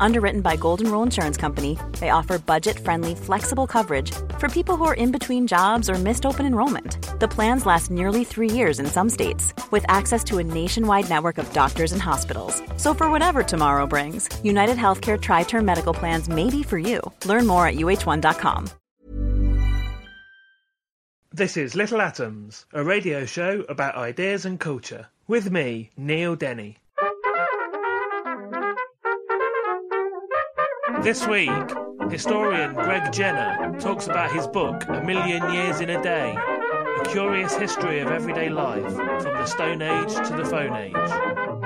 Underwritten by Golden Rule Insurance Company, they offer budget friendly, flexible coverage for people who are in between jobs or missed open enrollment. The plans last nearly three years in some states, with access to a nationwide network of doctors and hospitals. So, for whatever tomorrow brings, United Healthcare Tri Term Medical Plans may be for you. Learn more at uhone.com. This is Little Atoms, a radio show about ideas and culture. With me, Neil Denny. This week, historian Greg Jenner talks about his book, A Million Years in a Day A Curious History of Everyday Life from the Stone Age to the Phone Age.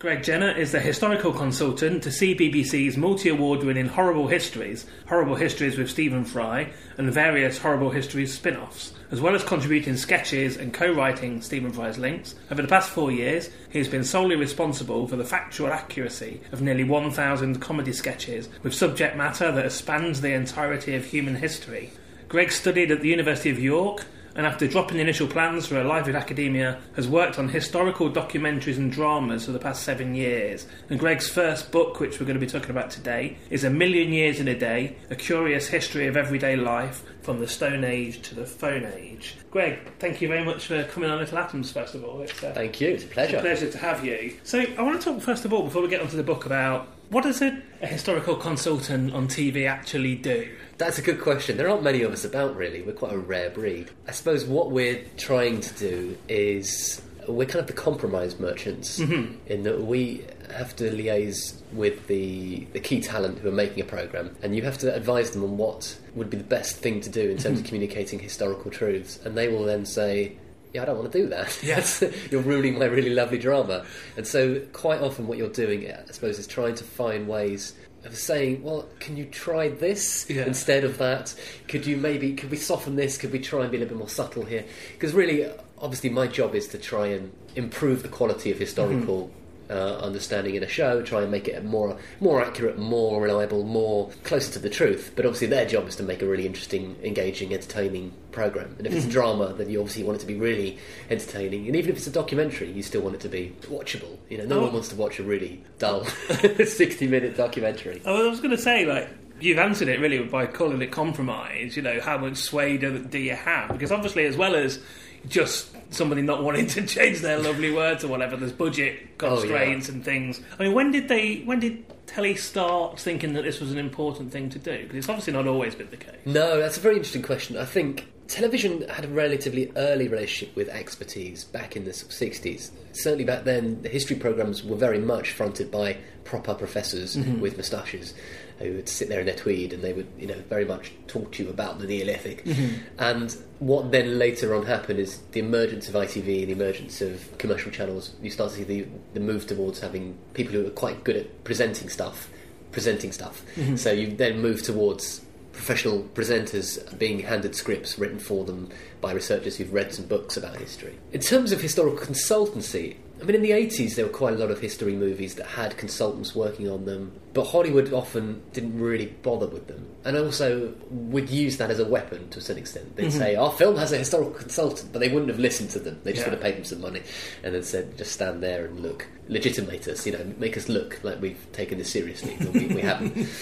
Greg Jenner is the historical consultant to CBBC's multi award winning Horrible Histories, Horrible Histories with Stephen Fry, and various Horrible Histories spin offs, as well as contributing sketches and co writing Stephen Fry's links. Over the past four years, he has been solely responsible for the factual accuracy of nearly 1,000 comedy sketches with subject matter that spans the entirety of human history. Greg studied at the University of York and after dropping the initial plans for a life in academia, has worked on historical documentaries and dramas for the past seven years. And Greg's first book, which we're going to be talking about today, is A Million Years in a Day A Curious History of Everyday Life from the Stone Age to the Phone Age. Greg, thank you very much for coming on Little Atoms, first of all. It's, uh, Thank you, it's a pleasure. it's a pleasure to have you. So, I want to talk first of all, before we get onto the book, about what does a, a historical consultant on TV actually do? That's a good question. There aren't many of us about, really. We're quite a rare breed. I suppose what we're trying to do is we're kind of the compromise merchants mm-hmm. in that we have to liaise with the, the key talent who are making a program, and you have to advise them on what would be the best thing to do in terms of mm-hmm. communicating historical truths, and they will then say. Yeah, I don't want to do that. Yes. you're ruining my really lovely drama. And so, quite often, what you're doing, I suppose, is trying to find ways of saying, "Well, can you try this Yeah. instead of that? Could you maybe could we soften this? Could we try and be a little bit more subtle here?" Because really, obviously, my job is to try and improve the quality of historical. Uh, understanding in a show, try and make it more more accurate, more reliable, more closer to the truth. But obviously, their job is to make a really interesting, engaging, entertaining program. And if it's a drama, then you obviously want it to be really entertaining. And even if it's a documentary, you still want it to be watchable. You know, no Oh. one wants to watch a really dull sixty-minute documentary. Oh, I was going to say, like, you've answered it really by calling it compromise. You know, how much sway do, do you have? Because obviously, as well as just somebody not wanting to change their lovely words or whatever, there's budget oh, constraints and things. I mean, when did they? When did telly start thinking that this was an important thing to do? Because it's obviously not always been the case. No, that's a very interesting question. I think television had a relatively early relationship with expertise back in the 60s. Certainly back then, the history programs were very much fronted by proper professors mm-hmm. with moustaches who would sit there in their tweed and they would, you know, very much talk to you about the Neolithic. Mm-hmm. And what then later on happened is the emergence of ITV, the emergence of commercial channels. You start to see the, the move towards having people who are quite good at presenting stuff, presenting stuff. Mm-hmm. So you then move towards professional presenters being handed scripts written for them by researchers who've read some books about history. In terms of historical consultancy, I mean, in the 80s, there were quite a lot of history movies that had consultants working on them, but Hollywood often didn't really bother with them. And also would use that as a weapon to a certain extent. They'd mm-hmm. say, Our film has a historical consultant, but they wouldn't have listened to them. They just Yeah. would have paid them some money and then said, Just stand there and look, legitimate us, you know, make us look like we've taken this seriously, but we, we haven't.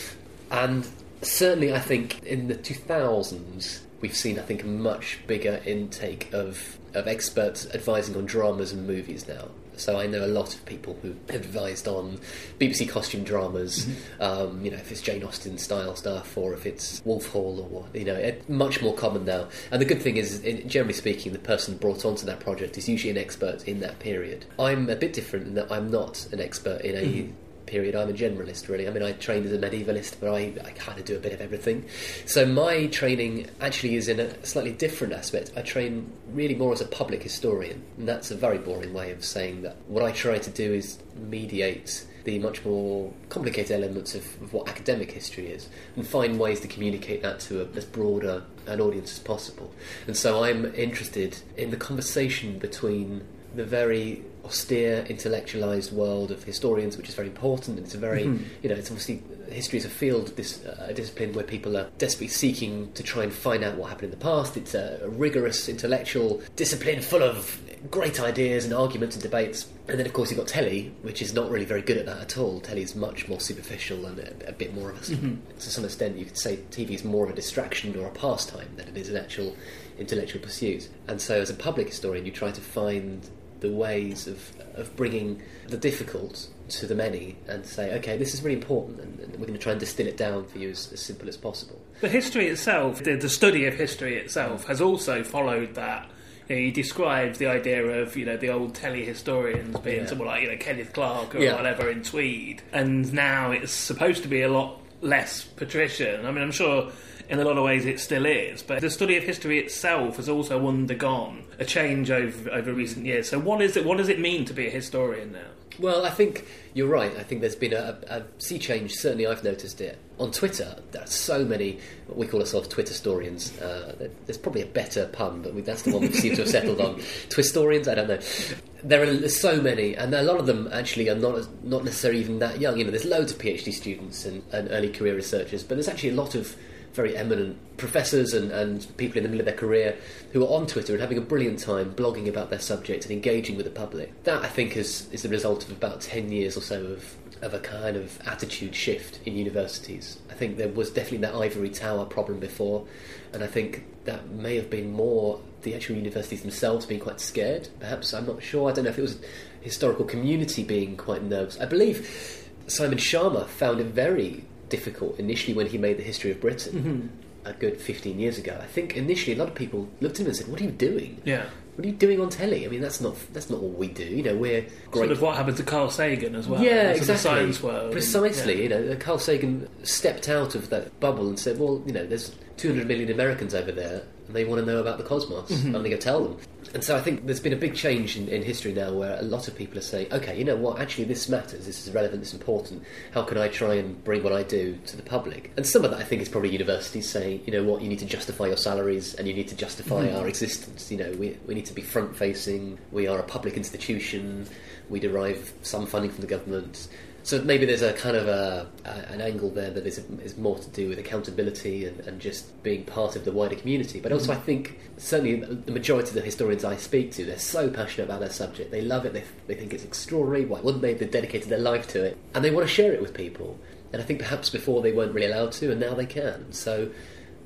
And certainly, I think in the 2000s, we've seen, I think, a much bigger intake of, of experts advising on dramas and movies now. So I know a lot of people who have advised on BBC costume dramas, um, you know, if it's Jane Austen style stuff or if it's Wolf Hall or what, you know, it, much more common now. And the good thing is, in, generally speaking, the person brought onto that project is usually an expert in that period. I'm a bit different in that I'm not an expert in a period. I'm a generalist, really. I mean, I trained as a medievalist, but I, I kind of do a bit of everything. So my training actually is in a slightly different aspect. I train really more as a public historian, and that's a very boring way of saying that. What I try to do is mediate the much more complicated elements of, of, what academic history is and find ways to communicate that to a, as broader an audience as possible. And so I'm interested in the conversation between the very austere, intellectualized world of historians, which is very important. It's a very, mm-hmm. you know, it's obviously history is a field, this uh, a discipline where people are desperately seeking to try and find out what happened in the past. It's a, a rigorous intellectual discipline full of great ideas and arguments and debates. And then, of course, you've got telly, which is not really very good at that at all. Telly is much more superficial and a, a bit more of a. Mm-hmm. To some extent, you could say TV is more of a distraction or a pastime than it is an actual intellectual pursuit. And so, as a public historian, you try to find the ways of, of bringing the difficult to the many and say, okay, this is really important, and, and we're going to try and distill it down for you as, as simple as possible. The history itself, the, the study of history itself, has also followed that you know, he describes the idea of you know the old telly historians being yeah. someone like you know Kenneth Clark or yeah. whatever in Tweed, and now it's supposed to be a lot less patrician. I mean, I'm sure in a lot of ways it still is, but the study of history itself has also undergone a change over over recent years. So, what is it? What does it mean to be a historian now? Well, I think you're right. I think there's been a, a, sea change. Certainly, I've noticed it on Twitter. There are so many. We call ourselves Twitter historians. Uh, there's probably a better pun, but that's the one we seem to have settled on. Twistorians. I don't know. There are so many, and a lot of them actually are not not necessarily even that young. You know, there's loads of PhD students and, and early career researchers, but there's actually a lot of very eminent professors and, and people in the middle of their career who are on Twitter and having a brilliant time blogging about their subject and engaging with the public. That, I think, is, is the result of about 10 years or so of, of a kind of attitude shift in universities. I think there was definitely that ivory tower problem before, and I think that may have been more the actual universities themselves being quite scared. Perhaps, I'm not sure. I don't know if it was historical community being quite nervous. I believe Simon Schama found it very difficult initially when he made the history of Britain. Mm-hmm. A good 15 years ago, I think initially a lot of people looked at him and said, "What are you doing? Yeah, what are you doing on telly? I mean, that's not that's not what we do. You know, we're great. Sort of what happened to Carl Sagan as well. Yeah, exactly. science world. Precisely. And, yeah. You know, Carl Sagan stepped out of that bubble and said, "Well, you know, there's 200 million Americans over there, and they want to know about the cosmos. Mm-hmm. I'm going to tell them." And so I think there's been a big change in, in, history now where a lot of people are saying, okay, you know what, actually this matters, this is relevant, this is important. How can I try and bring what I do to the public? And some of that I think is probably universities saying, you know what, you need to justify your salaries and you need to justify mm. our existence. You know, we, we need to be front facing, we are a public institution, we derive some funding from the government. So maybe there's a kind of a, a, an angle there that is, is more to do with accountability and, and just being part of the wider community. But also, mm. I think certainly the majority of the historians I speak to, they're so passionate about their subject. They love it. They, they think it's extraordinary. Why wouldn't they? They've dedicated their life to it, and they want to share it with people. And I think perhaps before they weren't really allowed to, and now they can. So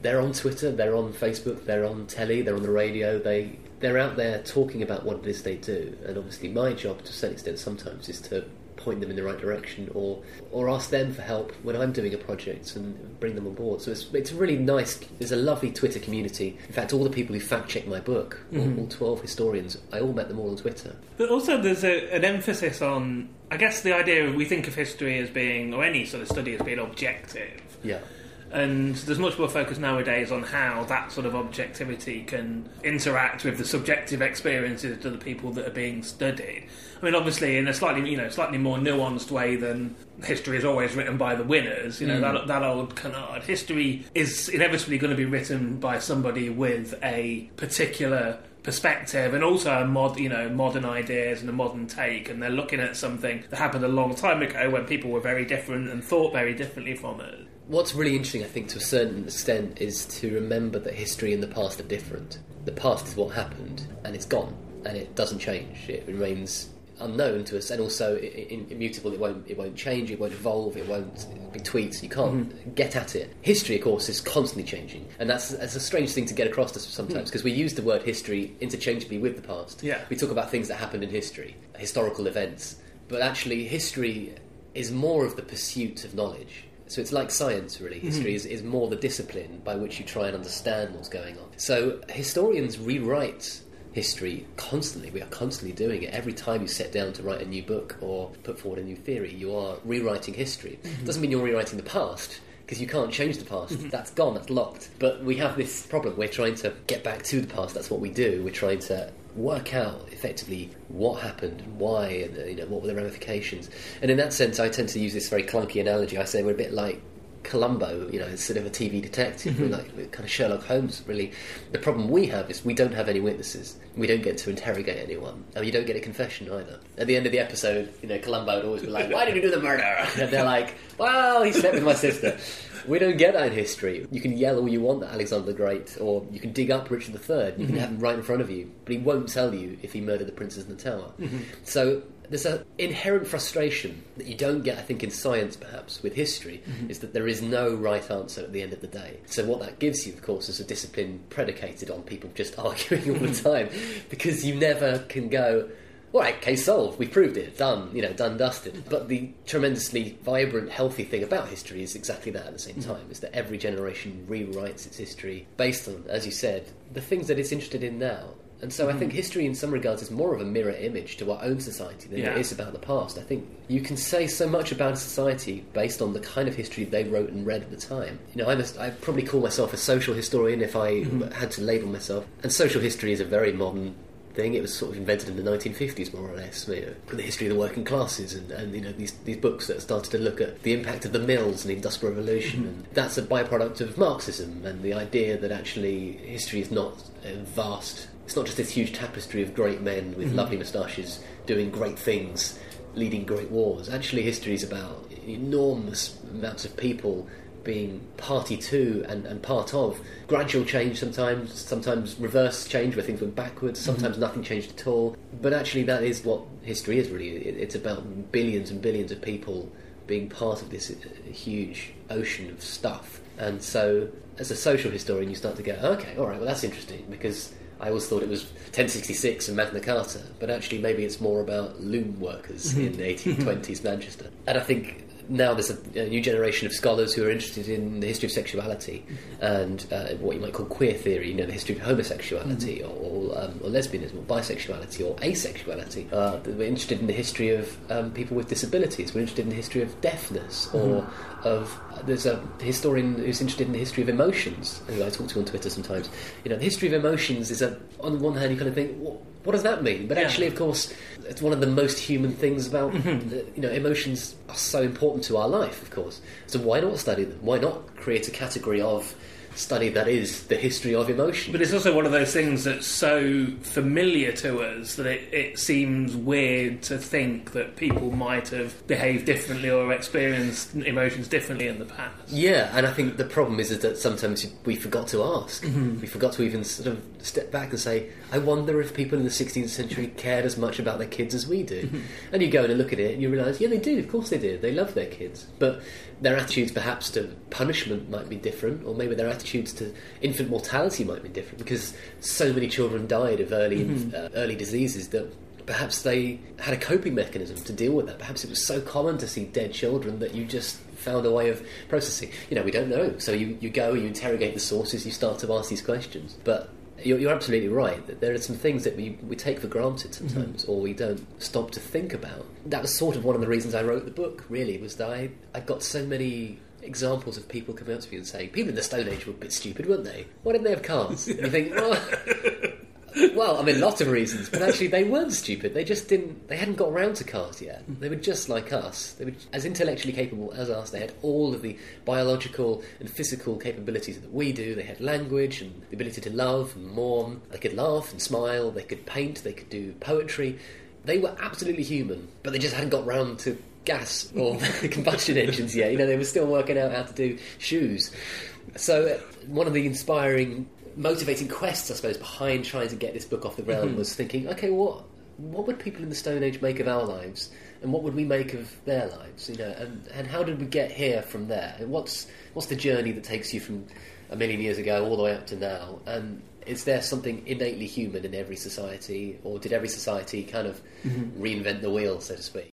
they're on Twitter, they're on Facebook, they're on telly, they're on the radio. They they're out there talking about what it is they do. And obviously, my job to a certain extent sometimes is to point them in the right direction or or ask them for help when I'm doing a project and bring them on board. So it's it's really nice. There's a lovely Twitter community. In fact, all the people who fact checked my book, mm-hmm. all, all, twelve historians, I all met them all on Twitter. But also, there's a, an emphasis on. I guess the idea of we think of history as being, or any sort of study as being objective. Yeah and there's much more focus nowadays on how that sort of objectivity can interact with the subjective experiences of the people that are being studied. I mean, obviously, in a slightly, you know, slightly more nuanced way than history is always written by the winners. You know, mm. that, that old canard. History is inevitably going to be written by somebody with a particular perspective and also a mod, you know, modern ideas and a modern take, and they're looking at something that happened a long time ago when people were very different and thought very differently from it what's really interesting, I think, to a certain extent, is to remember that history and the past are different. The past is what happened, and it's gone, and it doesn't change. It remains unknown to us, and also immutable. It won't. It won't change. It won't evolve. It won't be tweaked. You can't mm-hmm. get at it. History, of course, is constantly changing, and that's, that's a strange thing to get across to sometimes because mm. we use the word history interchangeably with the past. Yeah. We talk about things that happened in history, historical events, but actually, history is more of the pursuit of knowledge so it's like science, really. Mm-hmm. History mm-hmm. is, is more the discipline by which you try and understand what's going on. So historians rewrite history constantly. We are constantly doing it. Every time you sit down to write a new book or put forward a new theory, you are rewriting history. Mm-hmm. Doesn't mean you're rewriting the past because you can't change the past. Mm-hmm. That's gone, that's locked. But we have this problem. We're trying to get back to the past. That's what we do. We're trying to work out effectively what happened and why and you know what were the ramifications. And in that sense, I tend to use this very clunky analogy. I say we're a bit like Columbo, you know, instead of a TV detective, mm-hmm. like kind of Sherlock Holmes. Really, the problem we have is we don't have any witnesses. We don't get to interrogate anyone, and you don't get a confession either. At the end of the episode, you know, Columbo would always be like, "Why did you do the murder?" And they're like, "Well, he slept with my sister." We don't get that in history. You can yell all you want at Alexander the Great, or you can dig up Richard III. You can mm-hmm. have him right in front of you, but he won't tell you if he murdered the princess in the tower. Mm-hmm. So there's an inherent frustration that you don't get, I think, in science perhaps with history, mm-hmm. is that there is no right answer at the end of the day. So what that gives you, of course, is a discipline predicated on people just arguing all the time, because you never can go. All right, case solved. We proved it. Done. You know, done, dusted. But the tremendously vibrant, healthy thing about history is exactly that. At the same mm-hmm. time, is that every generation rewrites its history based on, as you said, the things that it's interested in now and so mm. I think mm-hmm. history, in some regards, is more of a mirror image to our own society than yeah. it is about the past. I think you can say so much about a society based on the kind of history they wrote and read at the time. You know, I probably call myself a social historian if I mm. had to label myself. And social history is a very modern thing. It was sort of invented in the 1950s, more or less. You know, the history of the working classes, and, and you know these these books that started to look at the impact of the mills and the industrial revolution, mm-hmm. and that's a byproduct of Marxism and the idea that actually history is not a vast it's not just this huge tapestry of great men with mm-hmm. lovely moustaches doing great things, leading great wars. Actually, history is about enormous amounts of people being party to and, and part of gradual change sometimes sometimes reverse change where things went backwards mm-hmm. sometimes mm-hmm. nothing changed at all but actually that is what history is really it, it's about billions and billions of people being part of this uh, huge ocean of stuff and so as a social historian you start to go okay all right well that's interesting because I always thought it was 1066 and Magna Carta, but actually maybe it's more about loom workers mm-hmm. in the 1820s Manchester. And I think now there's a, a, new generation of scholars who are interested in the history of sexuality mm-hmm. and uh, what you might call queer theory, you know, the history of homosexuality mm-hmm. or, um, or, lesbianism or bisexuality or asexuality. Uh, we're interested in the history of um, people with disabilities. We're interested in the history of deafness or mm-hmm. of. Uh, there's a historian who's interested in the history of emotions, who I talk to on Twitter sometimes. You know, the history of emotions is a, on the one hand, you kind of think, what, what does that mean? But yeah. actually, of course, it's one of the most human things about mm-hmm. the, you know emotions are so important to our life, of course. So why not study them? Why not create a category of study that is the history of emotion. But it's also one of those things that's so familiar to us that it, it seems weird to think that people might have behaved differently or experienced emotions differently in the past. Yeah, and I think the problem is, is that sometimes we forgot to ask. Mm-hmm. We forgot to even sort of step back and say, I wonder if people in the 16th century cared as much about their kids as we do. Mm-hmm. And you go and look at it and you realise, yeah, they do, of course they did. They love their kids. But their attitudes perhaps to punishment might be different, or maybe their attitudes to infant mortality might be different because so many children died of early mm-hmm. uh, early diseases that perhaps they had a coping mechanism to deal with that. Perhaps it was so common to see dead children that you just found a way of processing. You know, we don't know. So you, you go, you interrogate the sources, you start to ask these questions. But you're, you're, absolutely right. That there are some things that we, we take for granted sometimes, mm-hmm. or we don't stop to think about. That was sort of one of the reasons I wrote the book. Really, was that I I got so many examples of people coming up to me and saying, "People in the Stone Age were a bit stupid, weren't they? Why didn't they have cars?" And you think, well, well, I mean, lots of reasons, but actually, they weren't stupid. They just didn't. They hadn't got around to cars yet. They were just like us. They were as intellectually capable as us. They had all of the biological and physical capabilities that we do. They had language and the ability to love and mourn. They could laugh and smile. They could paint. They could do poetry. They were absolutely human, but they just hadn't got round to gas or combustion engines yet. You know, they were still working out how to do shoes. So, uh, one of the inspiring motivating quests, I suppose, behind trying to get this book off the ground mm-hmm. was thinking, okay, what what would people in the Stone Age make of our lives, and what would we make of their lives? You know, and, and how did we get here from there? And what's what's the journey that takes you from a million years ago all the way up to now? And is there something innately human in every society, or did every society kind of mm-hmm. reinvent the wheel, so to speak?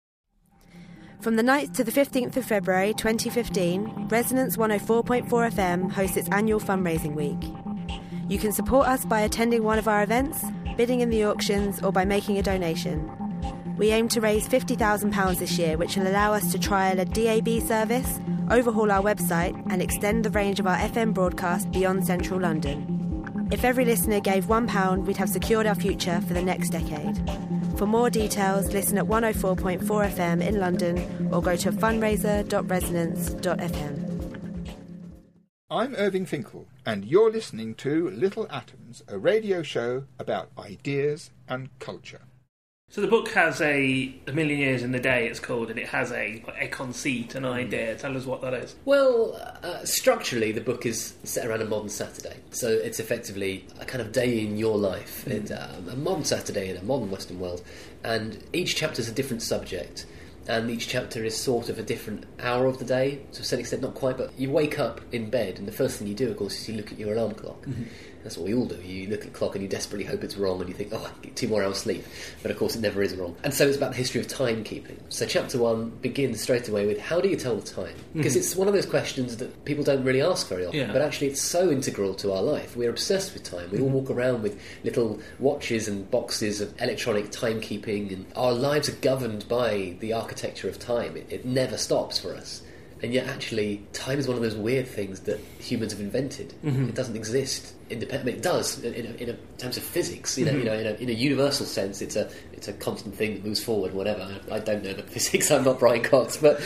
From the 9th to the 15th of February 2015, Resonance 104.4 FM hosts its annual fundraising week. You can support us by attending one of our events, bidding in the auctions, or by making a donation. We aim to raise £50,000 this year, which will allow us to trial a DAB service, overhaul our website, and extend the range of our FM broadcast beyond central London. If every listener gave £1, we'd have secured our future for the next decade. For more details, listen at 104.4 FM in London or go to fundraiser.resonance.fm. I'm Irving Finkel, and you're listening to Little Atoms, a radio show about ideas and culture. So the book has a a million years in the day. It's called, and it has a a conceit, an idea. Tell us what that is. Well, uh, structurally, the book is set around a modern Saturday. So it's effectively a kind of day in your life. It's um, a modern Saturday in a modern Western world. And each chapter is a different subject. And each chapter is sort of a different hour of the day, to a certain extent, not quite, but you wake up in bed, and the first thing you do, of course, is you look at your alarm clock. Mm-hmm. That's what we all do. You look at the clock and you desperately hope it's wrong, and you think, oh, I get two more hours sleep. But of course, it never is wrong. And so it's about the history of timekeeping. So chapter one begins straight away with how do you tell the time? Mm-hmm. Because it's one of those questions that people don't really ask very often. Yeah. But actually, it's so integral to our life. We're obsessed with time. We all mm-hmm. walk around with little watches and boxes of electronic timekeeping, and our lives are governed by the architecture of time. It, it never stops for us. And yet, actually, time is one of those weird things that humans have invented. Mm-hmm. It doesn't exist independently. It does in, in, a, in a, terms of physics. You know, mm-hmm. you know, in a, in a universal sense, it's a it's a constant thing that moves forward. Whatever. I, I don't know the physics. I'm not Brian Cox, but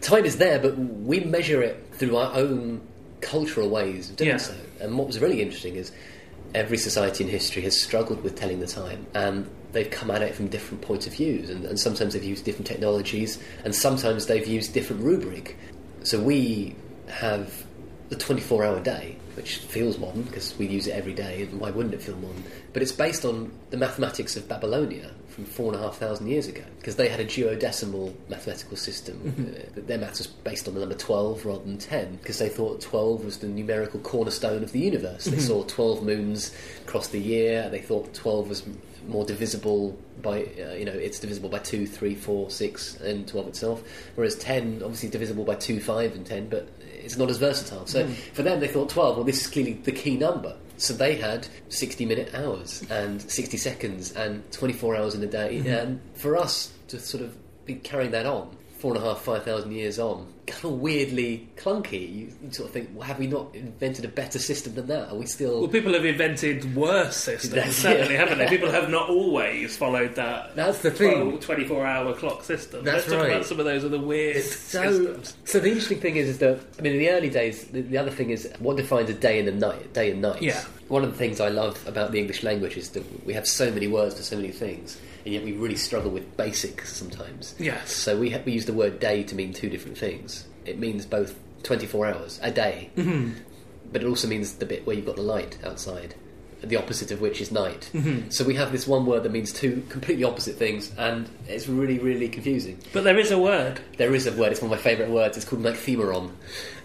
time is there. But we measure it through our own cultural ways of doing Yeah. so. And what was really interesting is every society in history has struggled with telling the time, and they've come at it from different points of views, and, and sometimes they've used different technologies, and sometimes they've used different rubric. So we have the 24-hour day, which feels modern because we use it every day, and why wouldn't it feel modern? But it's based on the mathematics of Babylonia from four and a half thousand years ago, because they had a duodecimal mathematical system. Uh, their maths was based on the number 12 rather than 10, because they thought 12 was the numerical cornerstone of the universe. They saw 12 moons across the year, they thought 12 was more divisible by, uh, you know, it's divisible by 2, 3, 4, 6, and 12 itself, whereas 10, obviously is divisible by 2, 5, and 10, but it's not as versatile. So for them, they thought 12, well, this is clearly the key number. So they had 60 minute hours and 60 seconds and 24 hours in a day. And for us to sort of be carrying that on, four and a half, five thousand years on, kind of weirdly clunky. You, you sort of think, well, have we not invented a better system than that? Are we still. Well, people have invented worse systems, certainly, it. haven't they? People have not always followed that. That's the thing. 24 hour clock system. That's Let's talk right. about some of those other weird So, systems. so the interesting thing is, is that I mean, in the early days, the, the other thing is what defines a day and a night, day and night. Yeah. One of the things I love about the English language is that we have so many words for so many things, and yet we really struggle with basics sometimes. Yes. So we ha- we use the word day to mean two different things. It means both twenty four hours a day, Mm-hmm. but it also means the bit where you've got the light outside. The opposite of which is night. Mm-hmm. So we have this one word that means two completely opposite things, and it's really, really confusing. But there is a word. There is a word. It's one of my favourite words. It's called Nychthemeron,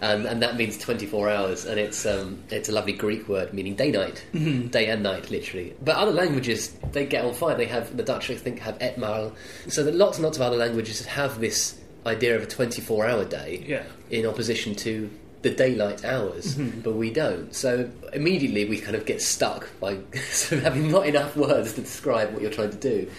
and and that means twenty four hours. And it's um, it's a lovely Greek word meaning day night, day and night, literally. But other languages they get on fire. They have the Dutch, I think, have etmaal. So that lots and lots of other languages have this idea of a twenty four hour day Yeah. in opposition to the daylight hours, mm-hmm. but we don't. So immediately we kind of get stuck by sort of having not enough words to describe what you're trying to do.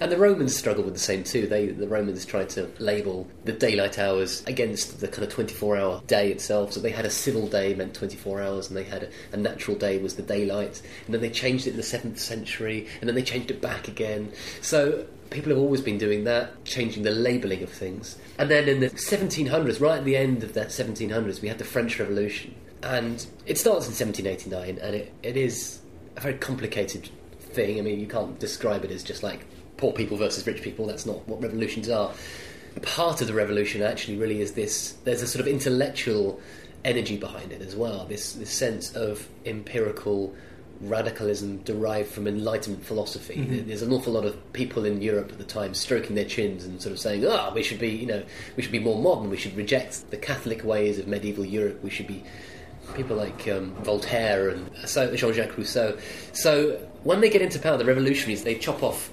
And the Romans struggled with the same too. They, the Romans tried to label the daylight hours against the kind of 24-hour day itself. So they had a civil day meant 24 hours, and they had a, a natural day was the daylight. And then they changed it in the seventh century, and then they changed it back again. So people have always been doing that, changing the labelling of things. And then in the 1700s, right at the end of that 1700s, we had the French Revolution. And it starts in 1789, and it, it is a very complicated thing. I mean, you can't describe it as just like poor people versus rich people. That's not what revolutions are. Part of the revolution actually really is this there's a sort of intellectual energy behind it as well. This, this sense of empirical radicalism derived from Enlightenment philosophy. There's an awful lot of people in Europe at the time stroking their chins and sort of saying, "Ah, we should be, you know, we should be more modern. We should reject the Catholic ways of medieval Europe. We should be." People like um, Voltaire and Jean-Jacques Rousseau. So when they get into power, the revolutionaries they chop off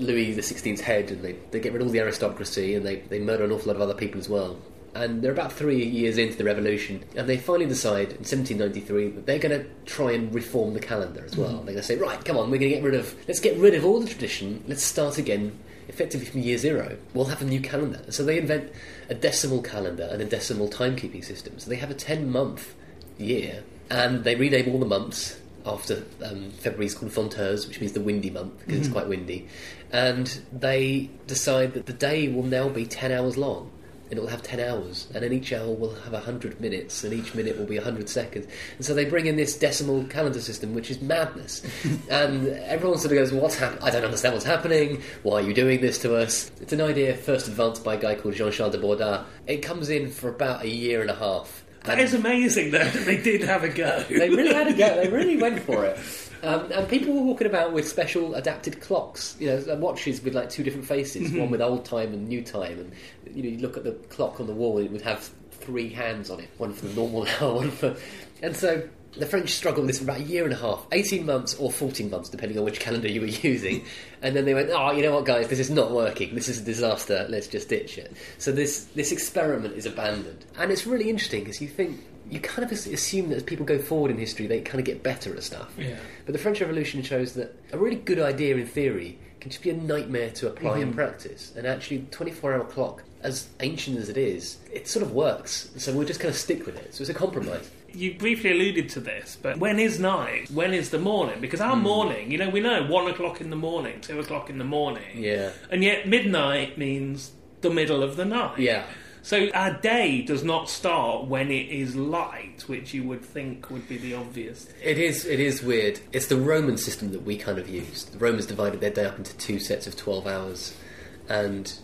Louis XVI's head and they, they get rid of all the aristocracy and they, they murder an awful lot of other people as well. and they're about three years into the revolution, and they finally decide in 1793 that they're going to try and reform the calendar as well. They're going to say, right, come on, we're going to get rid of, let's get rid of all the tradition, let's start again. Effectively from year zero, we'll have a new calendar. So they invent a decimal calendar and a decimal timekeeping system. So they have a 10 month year, and they rename all the months after um, is called Ventôse, which means the windy month because it's quite windy. And they decide that the day will now be 10 hours long. And it will have 10 hours, and then each hour will have 100 minutes, and each minute will be 100 seconds. And so they bring in this decimal calendar system, which is madness. and everyone sort of goes, What's happening? I don't understand what's happening. Why are you doing this to us? It's an idea first advanced by a guy called Jean Charles de Borda. It comes in for about a year and a half. That is amazing, though, that they did have a go. They really had a go. They really went for it. Um, and people were walking about with special adapted clocks, you know, watches with like two different faces, one with old time and new time. And you know, you look at the clock on the wall, it would have three hands on it, one for the normal hour, one for. And so the French struggled with this for about a year and a half, 18 months or 14 months, depending on which calendar you were using. And then they went, oh, you know what, guys, this is not working. This is a disaster. Let's just ditch it. So this, this experiment is abandoned. And it's really interesting because you think, you kind of assume that as people go forward in history, they kind of get better at stuff. Yeah. But the French Revolution shows that a really good idea in theory can just be a nightmare to apply in mhm. practice. And actually, 24 hour clock, as ancient as it is, it sort of works. So we'll just kind of stick with it. So it's a compromise. You briefly alluded to this, but when is night? When is the morning? Because our hmm. morning, you know, we know one o'clock in the morning, two o'clock in the morning. Yeah. And yet midnight means the middle of the night. Yeah. So our day does not start when it is light, which you would think would be the obvious. It is. It is weird. It's the Roman system that we kind of used. The Romans divided their day up into two sets of twelve hours, and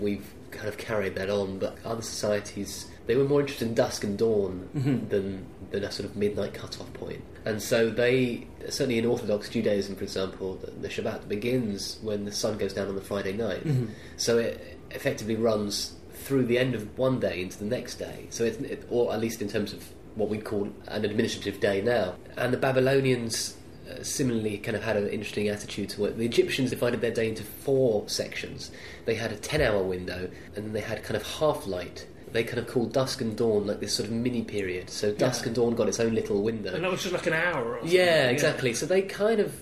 we've kind of carried that on. But other societies, they were more interested in dusk and dawn mm-hmm. than than a sort of midnight cut-off point. And so they, certainly in Orthodox Judaism, for example, the, the Shabbat begins when the sun goes down on the Friday night. Mm-hmm. So it effectively runs through the end of one day into the next day. So it's, it, or at least in terms of what we call an administrative day now. And the Babylonians uh, similarly kind of had an interesting attitude to it. The Egyptians divided their day into four sections. They had a 10 hour window, and then they had kind of half light. They kind of called dusk and dawn like this sort of mini period. So dusk Yeah. and dawn got its own little window. And that was just like an hour or something. Yeah, exactly. So they kind of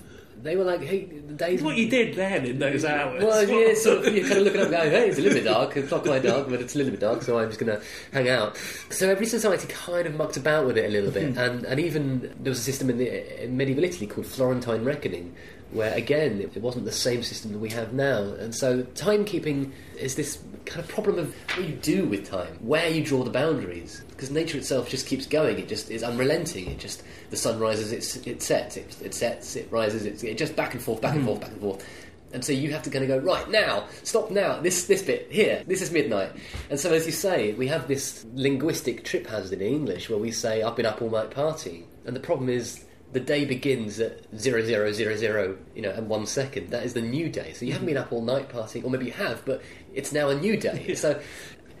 they were like, hey, the days. What you did then in those hours. Well, yeah, sort of, you're kind of looking up and going, hey, it's a little bit dark. It's not quite dark, but it's a little bit dark, so I'm just going to hang out. So every society kind of mucked about with it a little bit. Hmm. And, and even there was a system in, the, in medieval Italy called Florentine reckoning, where again, it wasn't the same system that we have now. And so timekeeping is this kind of problem of what you do with time, where you draw the boundaries. Because nature itself just keeps going. It just is unrelenting. It just the sun rises, it, it sets, it, it sets, it rises, it, it just back and forth, back and mm-hmm. forth, back and forth. And so you have to kind of go right now, stop now. This this bit here, this is midnight. And so as you say, we have this linguistic trip hazard in English where we say I've been up all night partying, and the problem is the day begins at zero zero zero zero, you know, and one second. That is the new day. So you haven't mm-hmm. been up all night partying, or maybe you have, but it's now a new day. So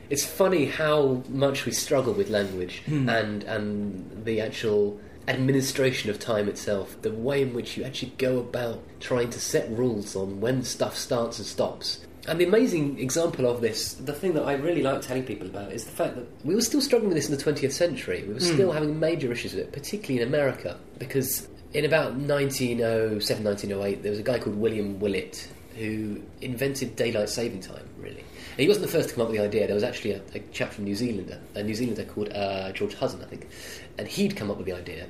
it's funny how much we struggle with language hmm. and and the actual administration of time itself, the way in which you actually go about trying to set rules on when stuff starts and stops. And the amazing example of this, the thing that I really like telling people about, is the fact that we were still struggling with this in the 20th century. We were hmm. still having major issues with it, particularly in America, because in about 1907, 1908, there was a guy called William Willett who invented daylight saving time, really. And he wasn't the first to come up with the idea. There was actually a, a chap from New Zealand, a New Zealander called uh, George Hudson, I think, and he'd come up with the idea,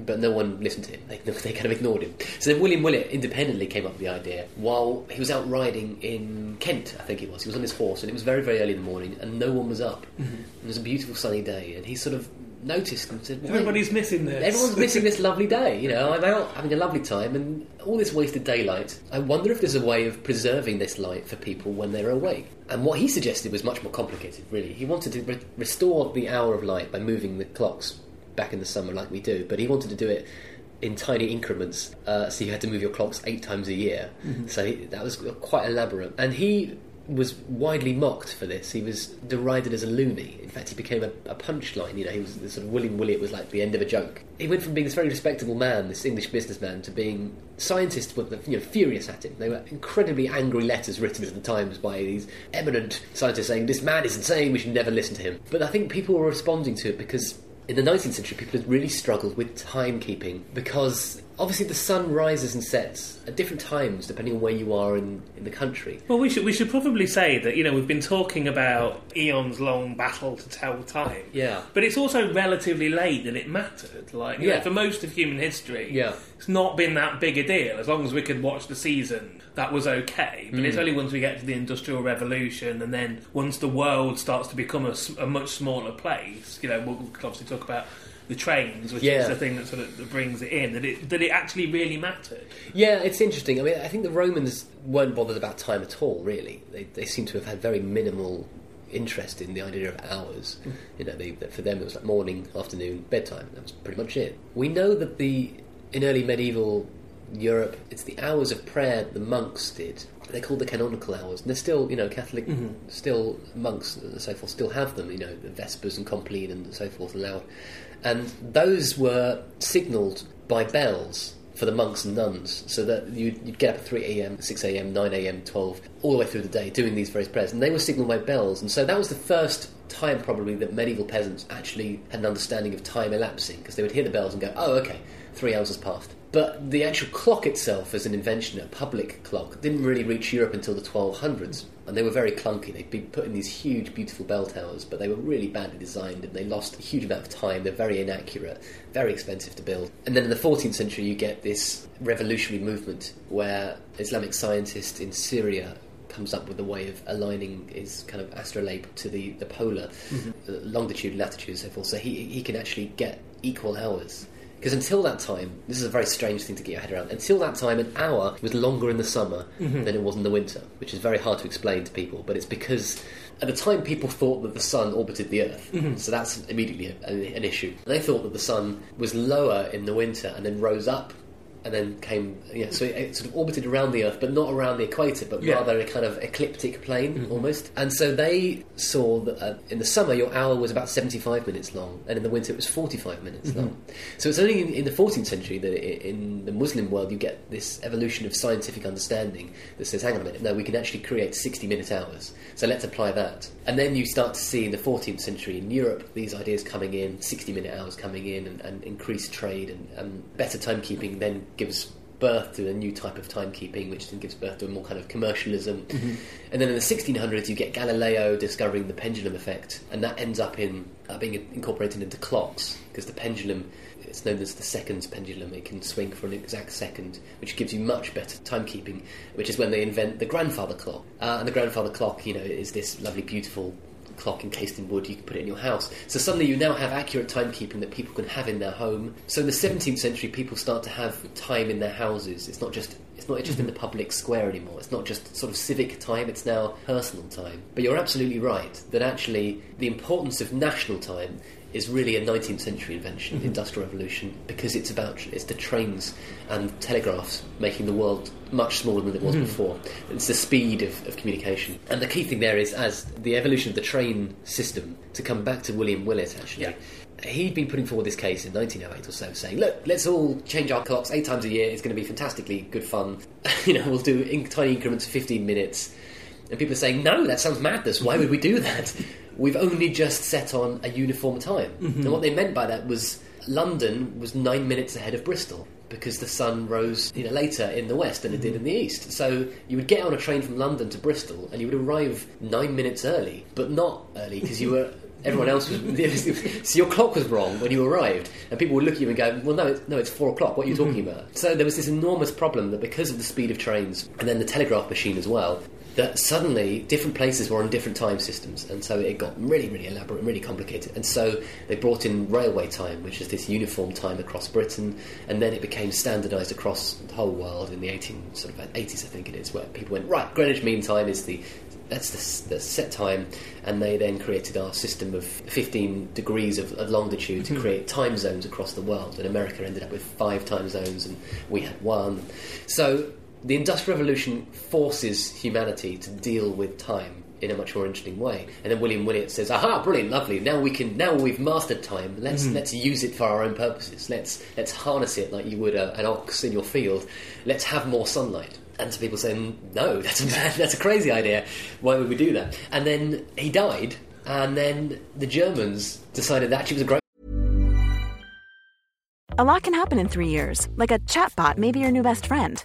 but no one listened to him. They, they kind of ignored him. So then William Willett independently came up with the idea while he was out riding in Kent, I think it was. He was on his horse, and it was very, very early in the morning, and no one was up. It was a beautiful sunny day, and he sort of noticed and said, Everybody's missing this. Everyone's missing this lovely day. You know, I'm out having a lovely time, and all this wasted daylight. I wonder if there's a way of preserving this light for people when they're awake. And what he suggested was much more complicated. Really, he wanted to re- restore the hour of light by moving the clocks back in the summer, like we do, but he wanted to do it in tiny increments. Uh, so you had to move your clocks eight times a year. So he, that was quite elaborate, and he was widely mocked for this. He was derided as a loony. In fact, he became a, a punchline. You know, he was the sort of William Willett was like the end of a joke. He went from being this very respectable man, this English businessman, to being scientists were you know furious at him. They were incredibly angry letters written to the Times by these eminent scientists saying this man is insane. We should never listen to him. But I think people were responding to it because in the 19th century, people had really struggled with timekeeping because obviously the sun rises and sets at different times depending on where you are in, in the country. Well, we should we should probably say that you know we've been talking about eons long battle to tell time. Yeah. But it's also relatively late that it mattered. Like Yeah. know, for most of human history, Yeah. it's not been that big a deal. As long as we could watch the season, that was okay. But Mm. it's only once we get to the Industrial Revolution, and then once the world starts to become a much smaller place, you know, we'll obviously talk about. The trains, which Yeah. is the thing that sort of that brings it in, that it that it actually really mattered. Yeah, it's interesting. I mean, I think the Romans weren't bothered about time at all, really. They, they seem to have had very minimal interest in the idea of hours. Hmm. You know, they, for them it was like morning, afternoon, bedtime. That was pretty much it. We know that the in early medieval Europe, it's the hours of prayer the monks did. They're called the canonical hours, and they're still, you know, Catholic, mm-hmm. still monks and so forth still have them. You know, the Vespers and Compline and so forth allowed, and those were signalled by bells for the monks and nuns, so that you'd, you'd get up at 3 a.m., 6 a.m., 9 a.m., 12, all the way through the day doing these various prayers, and they were signalled by bells, and so that was the first time probably that medieval peasants actually had an understanding of time elapsing, because they would hear the bells and go, oh, okay, three hours has passed. But the actual clock itself, as an invention, a public clock, didn't really reach Europe until the 1200s. And they were very clunky. They'd been put in these huge, beautiful bell towers, but they were really badly designed and they lost a huge amount of time. They're very inaccurate, very expensive to build. And then in the 14th century, you get this revolutionary movement where Islamic scientists in Syria comes up with a way of aligning his kind of astrolabe to the, the polar uh, longitude, latitude, and so forth. So he, he can actually get equal hours. Because until that time, this is a very strange thing to get your head around. Until that time, an hour was longer in the summer mm-hmm. than it was in the winter, which is very hard to explain to people. But it's because at the time people thought that the sun orbited the Earth, mm-hmm. so that's immediately a, an, an issue. They thought that the sun was lower in the winter and then rose up and then came, yeah, so it, it sort of orbited around the Earth, but not around the equator, but Yeah. rather a kind of ecliptic plane almost. And so they saw that uh, in the summer your hour was about 75 minutes long, and in the winter it was 45 minutes long. So it's only in, in the 14th century that i in the Muslim world you get this evolution of scientific understanding that says, hang on a minute, no, we can actually create 60 minute hours. So let's apply that. And then you start to see in the 14th century in Europe these ideas coming in, 60 minute hours coming in, and, and increased trade and, and better timekeeping then gives birth to a new type of timekeeping, which then gives birth to a more kind of commercialism. And then in the 1600s, you get Galileo discovering the pendulum effect, and that ends up in uh, being incorporated into clocks because the pendulum. It's known as the seconds pendulum. It can swing for an exact second, which gives you much better timekeeping. Which is when they invent the grandfather clock. Uh, and the grandfather clock, you know, is this lovely, beautiful clock encased in wood, you can put it in your house. So suddenly you now have accurate timekeeping that people can have in their home. So in the 17th century, people start to have time in their houses. It's not just it's not just in the mm-hmm. public square anymore. It's not just sort of civic time. It's now personal time. But you're absolutely right that actually the importance of national time is really a 19th century invention, the Industrial Revolution, because it's about it's the trains and telegraphs making the world much smaller than it was mm-hmm. before. It's the speed of, of communication, and the key thing there is as the evolution of the train system. To come back to William Willett, actually. Yeah. He'd been putting forward this case in 1908 or so, saying, "Look, let's all change our clocks eight times a year. It's going to be fantastically good fun. you know, we'll do in tiny increments of 15 minutes." And people are saying, "No, that sounds madness. Why would we do that? We've only just set on a uniform time." Mm-hmm. And what they meant by that was London was nine minutes ahead of Bristol because the sun rose you know, later in the west than it did mm-hmm. in the east. So you would get on a train from London to Bristol and you would arrive nine minutes early, but not early because you were. Everyone else was. so your clock was wrong when you arrived, and people would look at you and go, "Well, no, it's, no, it's four o'clock. What are you mm-hmm. talking about?" So there was this enormous problem that because of the speed of trains and then the telegraph machine as well, that suddenly different places were on different time systems, and so it got really, really elaborate and really complicated. And so they brought in railway time, which is this uniform time across Britain, and then it became standardised across the whole world in the 18 sort of 80s, I think it is, where people went right. Greenwich Mean Time is the that's the, the set time, and they then created our system of 15 degrees of, of longitude to hmm. create time zones across the world. And America ended up with five time zones, and we had one. So The Industrial Revolution forces humanity to deal with time in a much more interesting way. And then William Willett says, "Aha, brilliant, lovely. Now we can. Now we've mastered time. Let's mm-hmm. let's use it for our own purposes. Let's let's harness it like you would a, an ox in your field. Let's have more sunlight." And some people say, mm, "No, that's a bad, that's a crazy idea. Why would we do that?" And then he died, and then the Germans decided that actually was a great. A lot can happen in three years, like a chatbot may be your new best friend.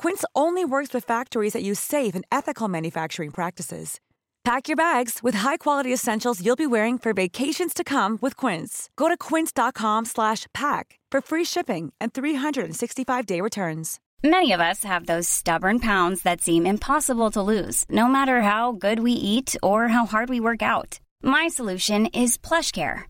Quince only works with factories that use safe and ethical manufacturing practices. Pack your bags with high-quality essentials you'll be wearing for vacations to come with Quince. Go to quince.com/pack for free shipping and 365-day returns. Many of us have those stubborn pounds that seem impossible to lose, no matter how good we eat or how hard we work out. My solution is PlushCare.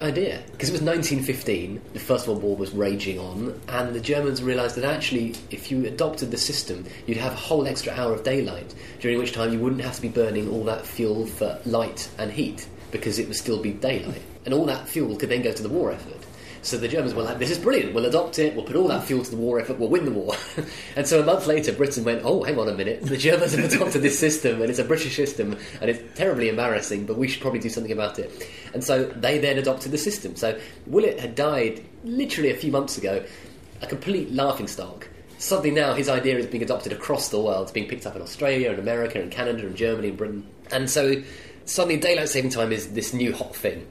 Idea because it was 1915 the first world war was raging on and the germans realised that actually if you adopted the system you'd have a whole extra hour of daylight during which time you wouldn't have to be burning all that fuel for light and heat because it would still be daylight. And all that fuel could then go to the war effort so the Germans were like, this is brilliant, we'll adopt it, we'll put all that fuel to the war effort, we'll win the war. and so a month later, Britain went, oh, hang on a minute, the Germans have adopted this system, and it's a British system, and it's terribly embarrassing, but we should probably do something about it. And so they then adopted the system. So Willett had died literally a few months ago, a complete laughingstock. Suddenly now his idea is being adopted across the world, it's being picked up in Australia and America and Canada and Germany and Britain. And so suddenly daylight saving time is this new hot thing.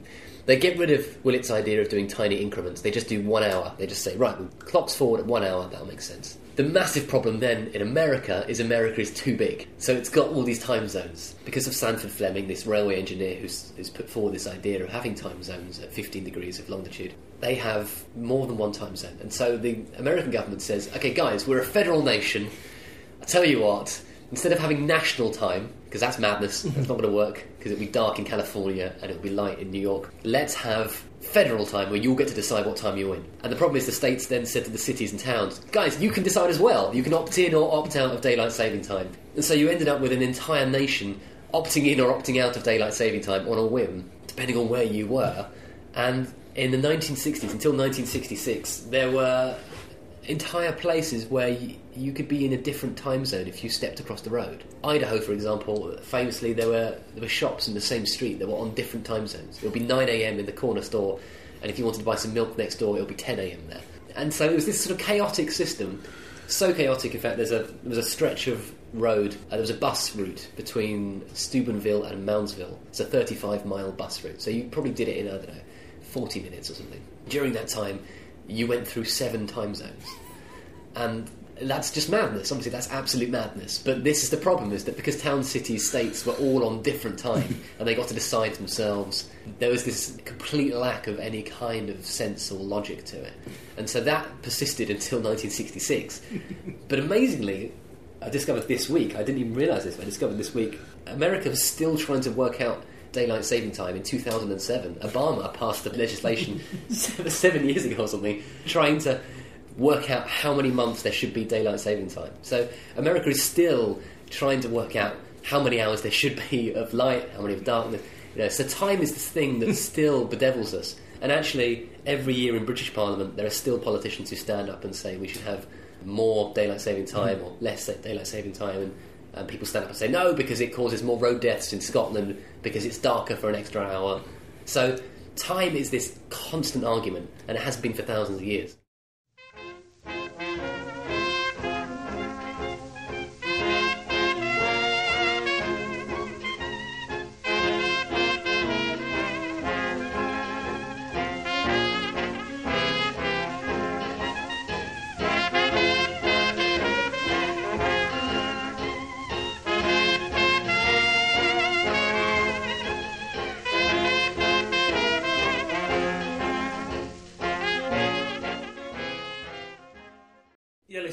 They get rid of Willett's idea of doing tiny increments. They just do one hour. They just say, right, clock's forward at one hour, that'll make sense. The massive problem then in America is America is too big. So it's got all these time zones. Because of Sandford Fleming, this railway engineer who's, who's put forward this idea of having time zones at 15 degrees of longitude, they have more than one time zone. And so the American government says, okay, guys, we're a federal nation. I tell you what, instead of having national time, because that's madness, that's not going to work, because it'll be dark in California and it'll be light in New York, let's have federal time where you'll get to decide what time you're in. And the problem is the states then said to the cities and towns, guys, you can decide as well. You can opt in or opt out of daylight saving time. And so you ended up with an entire nation opting in or opting out of daylight saving time on a whim, depending on where you were. And in the 1960s, until 1966, there were entire places where you, could be in a different time zone if you stepped across the road. Idaho, for example, famously there were there were shops in the same street that were on different time zones. It would be 9 a.m. in the corner store, and if you wanted to buy some milk next door, it would be 10 a.m. there. And so it was this sort of chaotic system. So chaotic, in fact, there's a there was a stretch of road. Uh, there was a bus route between Steubenville and Moundsville. It's a 35 mile bus route. So you probably did it in I don't know 40 minutes or something. During that time, you went through seven time zones, and that's just madness. Obviously, that's absolute madness. But this is the problem: is that because town, cities, states were all on different time, and they got to decide themselves, there was this complete lack of any kind of sense or logic to it, and so that persisted until 1966. but amazingly, I discovered this week. I didn't even realise this. But I discovered this week America was still trying to work out daylight saving time in 2007. Obama passed the legislation seven, seven years ago or something, trying to work out how many months there should be daylight saving time. So America is still trying to work out how many hours there should be of light, how many of darkness. You know, so time is this thing that still bedevils us. And actually, every year in British Parliament, there are still politicians who stand up and say we should have more daylight saving mm-hmm. time or less daylight saving time. And, and people stand up and say no because it causes more road deaths in Scotland because it's darker for an extra hour. So time is this constant argument, and it has been for thousands of years.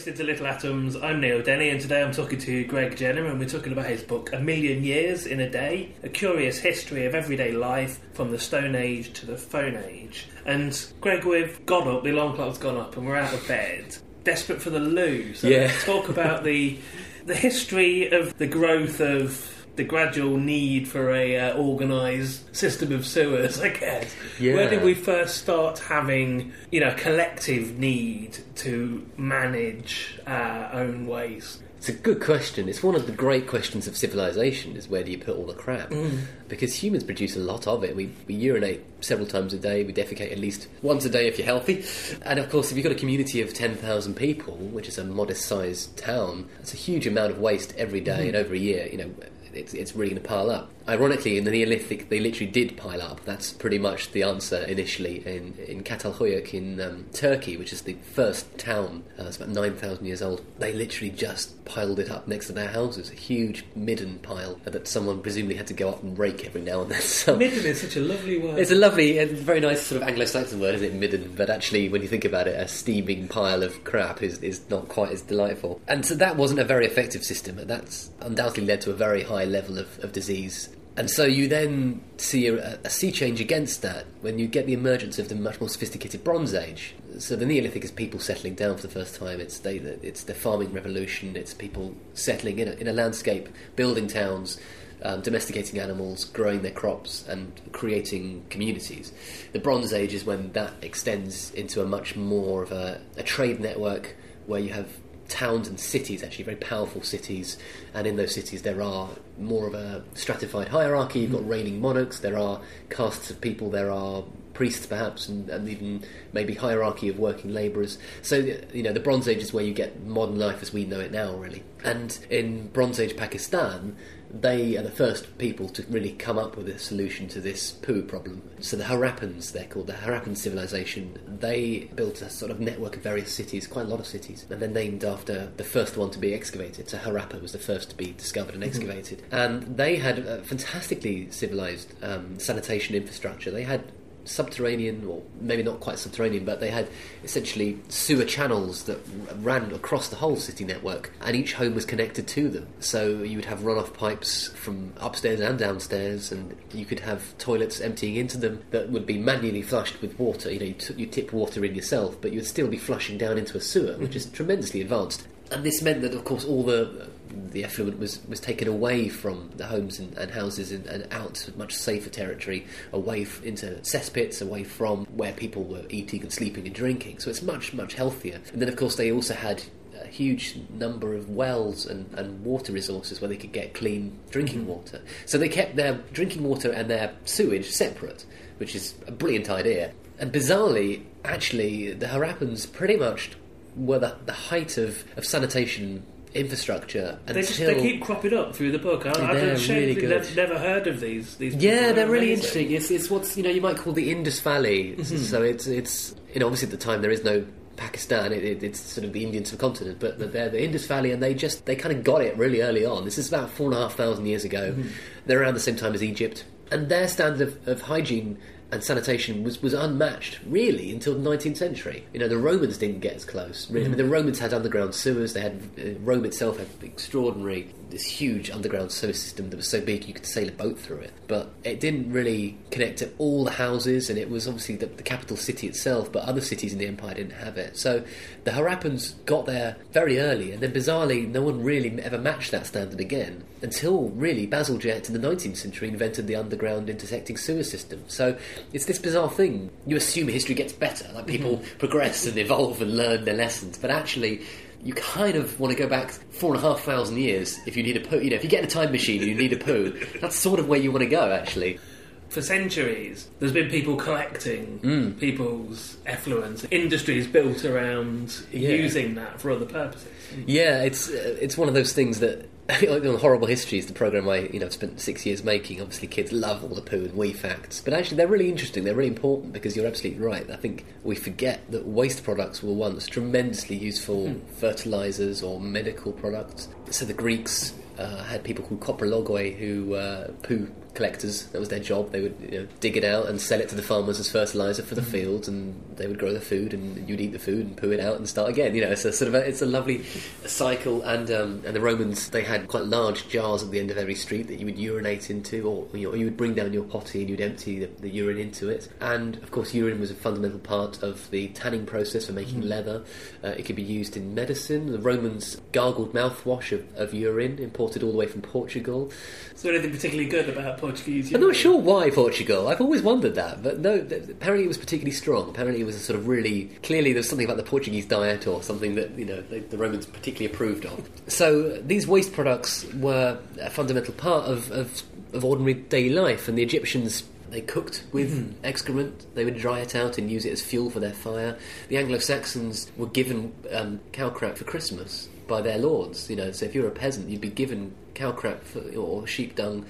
Listening to Little Atoms. I'm Neil Denny, and today I'm talking to Greg Jenner, and we're talking about his book, A Million Years in a Day A Curious History of Everyday Life from the Stone Age to the Phone Age. And Greg, we've got up, the alarm clock's gone up, and we're out of bed, desperate for the loo. So Yeah. let's talk about the, the history of the growth of the gradual need for a uh, organised system of sewers, I guess. Yeah. Where did we first start having, you know, a collective need to manage our own waste? It's a good question. It's one of the great questions of civilization is where do you put all the crap? Mm. Because humans produce a lot of it. We, we urinate several times a day, we defecate at least once a day if you're healthy. And of course, if you've got a community of 10,000 people, which is a modest sized town, that's a huge amount of waste every day mm-hmm. and over a year, you know, it's, it's really going to pile up. Ironically, in the Neolithic, they literally did pile up. That's pretty much the answer initially in, in Catalhoyuk in um, Turkey, which is the first town. Uh, it's about 9,000 years old. They literally just piled it up next to their houses. A huge midden pile that someone presumably had to go up and rake every now and then. So Midden is such a lovely word. it's a lovely, it's a very nice sort of Anglo-Saxon word, isn't it, midden? But actually, when you think about it, a steaming pile of crap is, is not quite as delightful. And so that wasn't a very effective system, and that's undoubtedly led to a very high level of, of disease. And so you then see a, a sea change against that when you get the emergence of the much more sophisticated Bronze Age. So the Neolithic is people settling down for the first time. It's they, it's the farming revolution. It's people settling in a, in a landscape, building towns, um, domesticating animals, growing their crops, and creating communities. The Bronze Age is when that extends into a much more of a, a trade network where you have towns and cities, actually very powerful cities, and in those cities there are more of a stratified hierarchy. You've got mm. reigning monarchs, there are castes of people, there are priests perhaps, and, and even maybe hierarchy of working labourers. So you know the Bronze Age is where you get modern life as we know it now, really. And in Bronze Age Pakistan, they are the first people to really come up with a solution to this poo problem. So the Harappans, they're called the Harappan civilization. They built a sort of network of various cities, quite a lot of cities, and they're named after the first one to be excavated. So Harappa was the first to be discovered and excavated, and they had a fantastically civilized um, sanitation infrastructure. They had subterranean, or maybe not quite subterranean, but they had essentially sewer channels that ran across the whole city network, and each home was connected to them. So you would have runoff pipes from upstairs and downstairs, and you could have toilets emptying into them that would be manually flushed with water. You know, you, t- you tip water in yourself, but you would still be flushing down into a sewer, which is tremendously advanced. And this meant that, of course, all the the effluent was, was taken away from the homes and, and houses and, and out to much safer territory, away f- into cesspits, away from where people were eating and sleeping and drinking. So it's much, much healthier. And then, of course, they also had a huge number of wells and, and water resources where they could get clean drinking mm-hmm. water. So they kept their drinking water and their sewage separate, which is a brilliant idea. And bizarrely, actually, the Harappans pretty much were the, the height of, of sanitation infrastructure They just, they keep cropping up through the book. I, I've They're ashamed really good. nev- never heard of these. these Yeah, they're really amazing. interesting. It's, it's what's you know you might call the Indus Valley. Mm-hmm. So it's it's you know obviously at the time there is no Pakistan. It, it, it's sort of the Indian subcontinent, but they're the Indus Valley, and they just they kind of got it really early on. This is about four and a half thousand years ago. Mm-hmm. They're around the same time as Egypt, and their standard of, of hygiene and sanitation was, was unmatched really until the 19th century. You know, the Romans didn't get as close. Really. I mean, the Romans had underground sewers. They had uh, Rome itself had extraordinary, this huge underground sewer system that was so big you could sail a boat through it. But it didn't really connect to all the houses, and it was obviously the, the capital city itself. But other cities in the empire didn't have it. So the Harappans got there very early, and then bizarrely, no one really ever matched that standard again until really Basil Bazalgette in the 19th century invented the underground intersecting sewer system. So it's this bizarre thing. You assume history gets better, like people mm-hmm. progress and evolve and learn their lessons, but actually. You kind of want to go back four and a half thousand years if you need a poo. You know, if you get in a time machine and you need a poo, that's sort of where you want to go. Actually, For centuries, there's been people collecting Mm. people's effluents. Industries built around Yeah. using that for other purposes. Yeah, it's uh, it's one of those things that on Horrible Histories, the program I you know spent six years making. Obviously, kids love all the poo and wee facts, but actually they're really interesting. They're really important because you're absolutely right. I think we forget that waste products were once tremendously useful fertilizers or medical products. So the Greeks uh, had people called koprologoi who uh, poo collectors. That was their job. They would you know, dig it out and sell it to the farmers as fertilizer for the fields, and they would grow the food, and you'd eat the food and poo it out and start again. You know, it's a sort of a, it's a lovely cycle. And um, and the Romans they had quite large jars at the end of every street that you would urinate into, or you, know, you would bring down your potty and you'd empty the, the, urine into it. And of course, urine was a fundamental part of the tanning process for making leather. Uh, it could be used in medicine. The Romans gargled mouthwash of, of urine imported all the way from Portugal. Is there anything particularly good about Portuguese? I'm not sure why Portugal. I've always wondered that, but no. th- Apparently, it was particularly strong. Apparently, it was a sort of really clearly there's something about the Portuguese diet or something that you know the, the Romans particularly approved of. So these waste products were a fundamental part of, of, of ordinary daily life, and the Egyptians. They cooked with excrement. They would dry it out and use it as fuel for their fire. The Anglo-Saxons were given um, cow crap for Christmas by their lords. You know, so if you're a peasant, you'd be given cow crap for, or sheep dung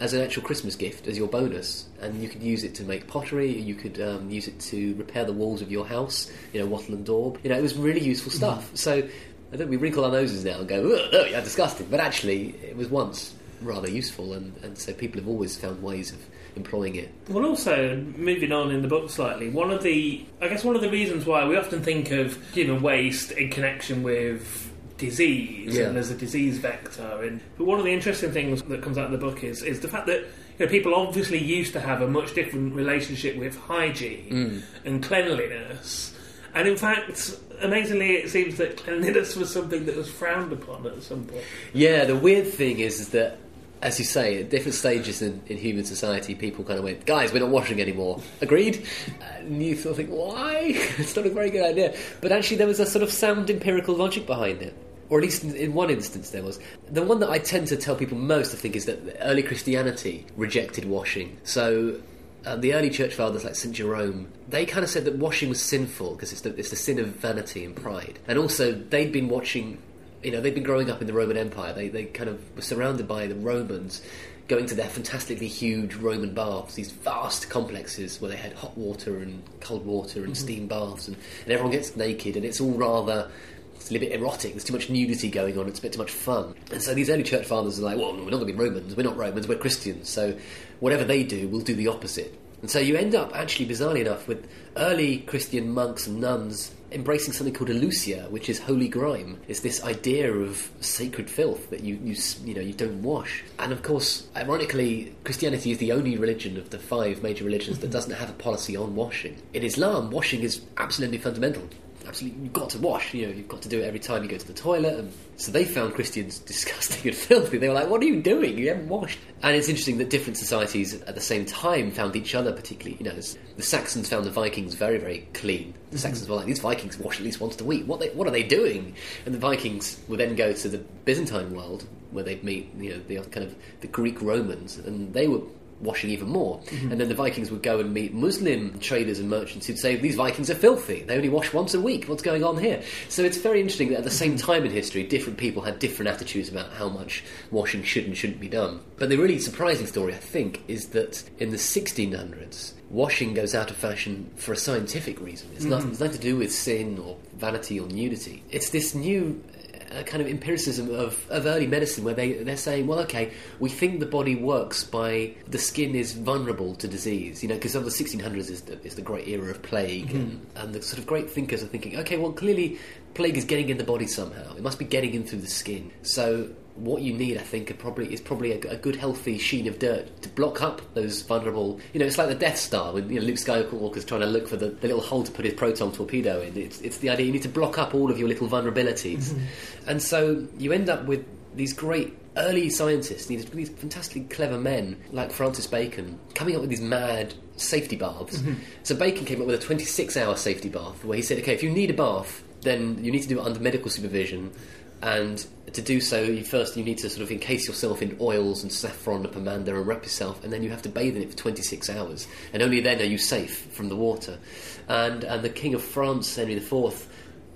as an actual Christmas gift, as your bonus, and you could use it to make pottery. You could um, use it to repair the walls of your house. You know, wattle and daub. You know, it was really useful stuff. So I think we wrinkle our noses now and go, "Ugh, ugh, yeah, disgusting," but actually, it was once rather useful, and, and so people have always found ways of employing it. Well, also moving on in the book slightly, one of the I guess one of the reasons why we often think of human waste in connection with disease Yeah. and there's a disease vector, and but one of the interesting things that comes out of the book is is the fact that you know, people obviously used to have a much different relationship with hygiene hmm. and cleanliness. And in fact, amazingly, it seems that cleanliness was something that was frowned upon at some point. Yeah, the weird thing is, is that, as you say, at different stages in, in human society, people kind of went, guys, we're not washing anymore. Agreed? And you sort of think, why? it's not a very good idea. But actually, there was a sort of sound empirical logic behind it. Or at least in, one instance there was. The one that I tend to tell people most, I think, is that early Christianity rejected washing. So um, the early church fathers like St Jerome, they kind of said that washing was sinful because it's the, it's the sin of vanity and pride. And also, they'd been watching, you know, they'd been growing up in the Roman Empire. They, they kind of were surrounded by the Romans going to their fantastically huge Roman baths, these vast complexes where they had hot water and cold water and steam baths, and, and everyone gets naked, and it's all rather. It's a little bit erotic. There's too much nudity going on. It's a bit too much fun. And so these early church fathers are like, well, we're not going to be Romans. We're not Romans. We're Christians. So whatever they do, we'll do the opposite. And so you end up, actually, bizarrely enough, with early Christian monks and nuns embracing something called alousia, which is holy grime. It's this idea of sacred filth that you, you, you know, you don't wash. And of course, ironically, Christianity is the only religion of the five major religions that doesn't have a policy on washing. In Islam, washing is absolutely fundamental absolutely you've got to wash you know you've got to do it every time you go to the toilet and so they found christians disgusting and filthy. They were like what are you doing? You haven't washed. And it's interesting that different societies at the same time found each other particularly you know the saxons found the vikings very very clean. The mm-hmm. saxons were like these vikings wash at least once a week. What they, what are they doing? And the vikings would then go to the byzantine world where they'd meet you know the kind of the greek romans and they were washing even more. Mm-hmm. And then the Vikings would go and meet Muslim traders and merchants who'd say, These Vikings are filthy. They only wash once a week. What's going on here? So it's very interesting that at the same mm-hmm. time in history, different people had different attitudes about how much washing should and shouldn't be done. But the really surprising story, I think, is that in the 1600s, washing goes out of fashion for a scientific reason. It's, nothing, mm-hmm. it's nothing to do with sin or vanity or nudity. It's this new a kind of empiricism of, of early medicine where they, they're saying, well, okay, we think the body works by the skin is vulnerable to disease, you know, because of the 1600s is the, is the great era of plague, and, mm-hmm. and the sort of great thinkers are thinking, okay, well, clearly plague is getting in the body somehow. It must be getting in through the skin. So what you need, I think, are probably is probably a, a good, healthy sheen of dirt to block up those vulnerable. You know, it's like the Death Star when you know, Luke Skywalker's trying to look for the, the little hole to put his proton torpedo in. It's, it's the idea you need to block up all of your little vulnerabilities, mm-hmm. and so you end up with these great early scientists, these, these fantastically clever men like Francis Bacon, coming up with these mad safety baths. Mm-hmm. So Bacon came up with a 26-hour safety bath where he said, okay, if you need a bath, then you need to do it under medical supervision. And to do so, you first you need to sort of encase yourself in oils and saffron and pomander and wrap yourself, and then you have to bathe in it for 26 hours, and only then are you safe from the water. And and the King of France, Henry IV,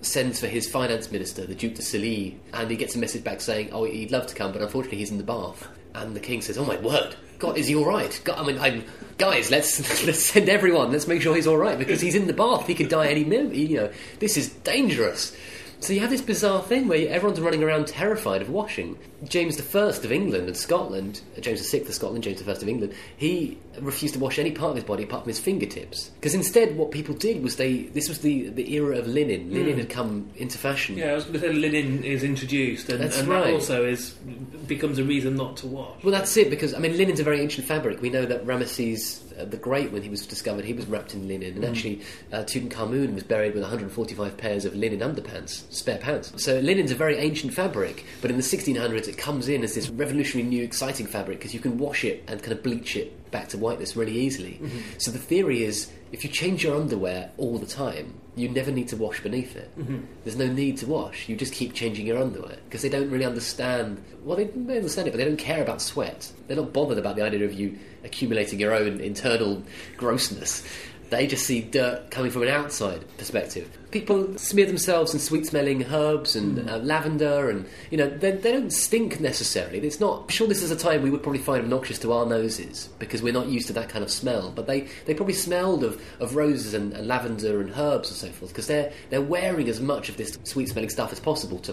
sends for his finance minister, the Duke de Sully, and he gets a message back saying, "Oh, he'd love to come, but unfortunately he's in the bath." And the king says, "Oh my word, God, is he all right? God, I mean, I'm, guys, let's let's send everyone. Let's make sure he's all right because he's in the bath. He could die any minute. You know, this is dangerous." So you have this bizarre thing where everyone's running around terrified of washing. James I of England and Scotland, uh, James VI of Scotland, James I of England, he refused to wash any part of his body apart from his fingertips. Because instead, what people did was they. This was the, the era of linen. Linen had come into fashion. Yeah, I was going to say linen is introduced, and, That's and right. that also is becomes a reason not to wash. Well, that's it, because, I mean, linen's a very ancient fabric. We know that Ramesses uh, the Great, when he was discovered, he was wrapped in linen. And actually, uh, Tutankhamun was buried with 145 pairs of linen underpants, spare pants. So linen's a very ancient fabric, but in the 1600s it comes in as this revolutionary new exciting fabric because you can wash it and kind of bleach it back to whiteness really easily. Mm-hmm. So the theory is if you change your underwear all the time, you never need to wash beneath it. Mm-hmm. There's no need to wash. You just keep changing your underwear because they don't really understand. Well, they, they understand it, but they don't care about sweat. They're not bothered about the idea of you accumulating your own internal grossness. They just see dirt coming from an outside perspective. People smear themselves in sweet-smelling herbs and uh, lavender, and you know they, they don't stink necessarily. It's not. I'm sure, this is a time we would probably find obnoxious to our noses because we're not used to that kind of smell. But they, they probably smelled of, of roses and, and lavender and herbs and so forth because they're they're wearing as much of this sweet-smelling stuff as possible to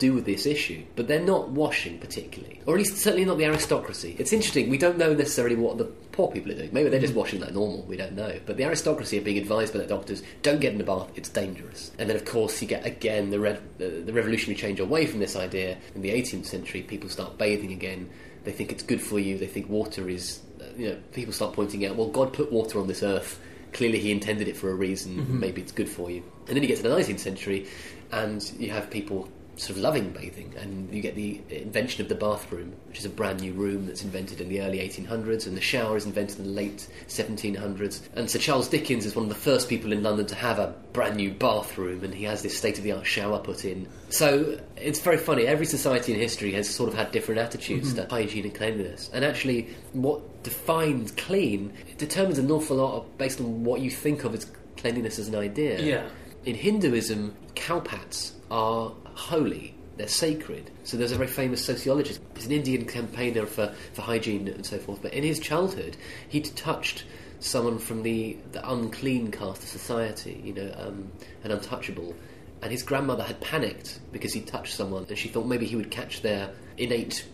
do with this issue. But they're not washing particularly, or at least certainly not the aristocracy. It's interesting. We don't know necessarily what the poor people are doing. Maybe they're just washing like normal. We don't know. But the aristocracy are being advised by their doctors: don't get in the bath. It's dangerous. And then, of course, you get again the, the, the revolutionary change away from this idea. In the 18th century, people start bathing again. They think it's good for you. They think water is. Uh, you know, people start pointing out, well, God put water on this earth. Clearly, He intended it for a reason. Maybe it's good for you. And then you get to the 19th century, and you have people sort of loving bathing, and you get the invention of the bathroom, which is a brand new room that's invented in the early 1800s, and the shower is invented in the late 1700s. And Sir Charles Dickens is one of the first people in London to have a brand new bathroom, and he has this state of the art shower put in. So it's very funny. Every society in history has sort of had different attitudes mm-hmm. to hygiene and cleanliness, and actually, what defines clean determines an awful lot based on what you think of as cleanliness as an idea. Yeah. In Hinduism, cowpats are holy. They're sacred. So there's a very famous sociologist. He's an Indian campaigner for, for hygiene and so forth. But in his childhood, he'd touched someone from the, the unclean caste of society, you know, um, an untouchable. And his grandmother had panicked because he'd touched someone, and she thought maybe he would catch their innate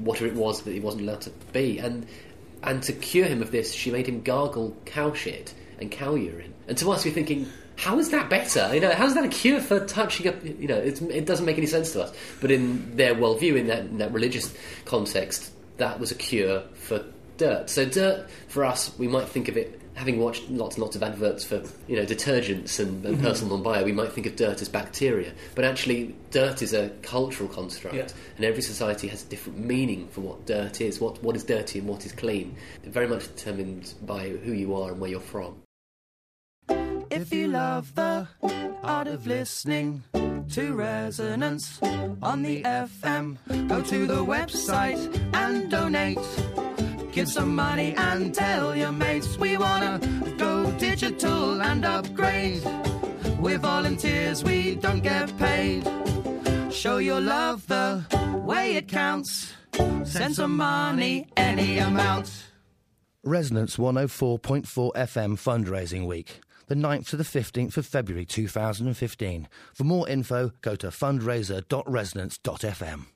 whatever it was that he wasn't allowed to be. And and to cure him of this, she made him gargle cow shit and cow urine. And to us, we're thinking, how is that better? You know, how's that a cure for touching up? You know, it's, it doesn't make any sense to us. But in their worldview, in that, in that religious context, that was a cure for dirt. So dirt, for us, we might think of it. Having watched lots and lots of adverts for you know detergents and, and mm-hmm. personal non-bio, we might think of dirt as bacteria, but actually, dirt is a cultural construct, Yeah. and every society has a different meaning for what dirt is. What what is dirty and what is clean? Very much determined by who you are and where you're from. If you love the art of listening to Resonance on the FM, go to the website and donate. Give some money and tell your mates we wanna go digital and upgrade. We're volunteers, we don't get paid. Show your love the way it counts. Send some money, any amount. Resonance 104.4 FM Fundraising Week, the 9th to the 15th of February 2015. For more info, go to fundraiser.resonance.fm.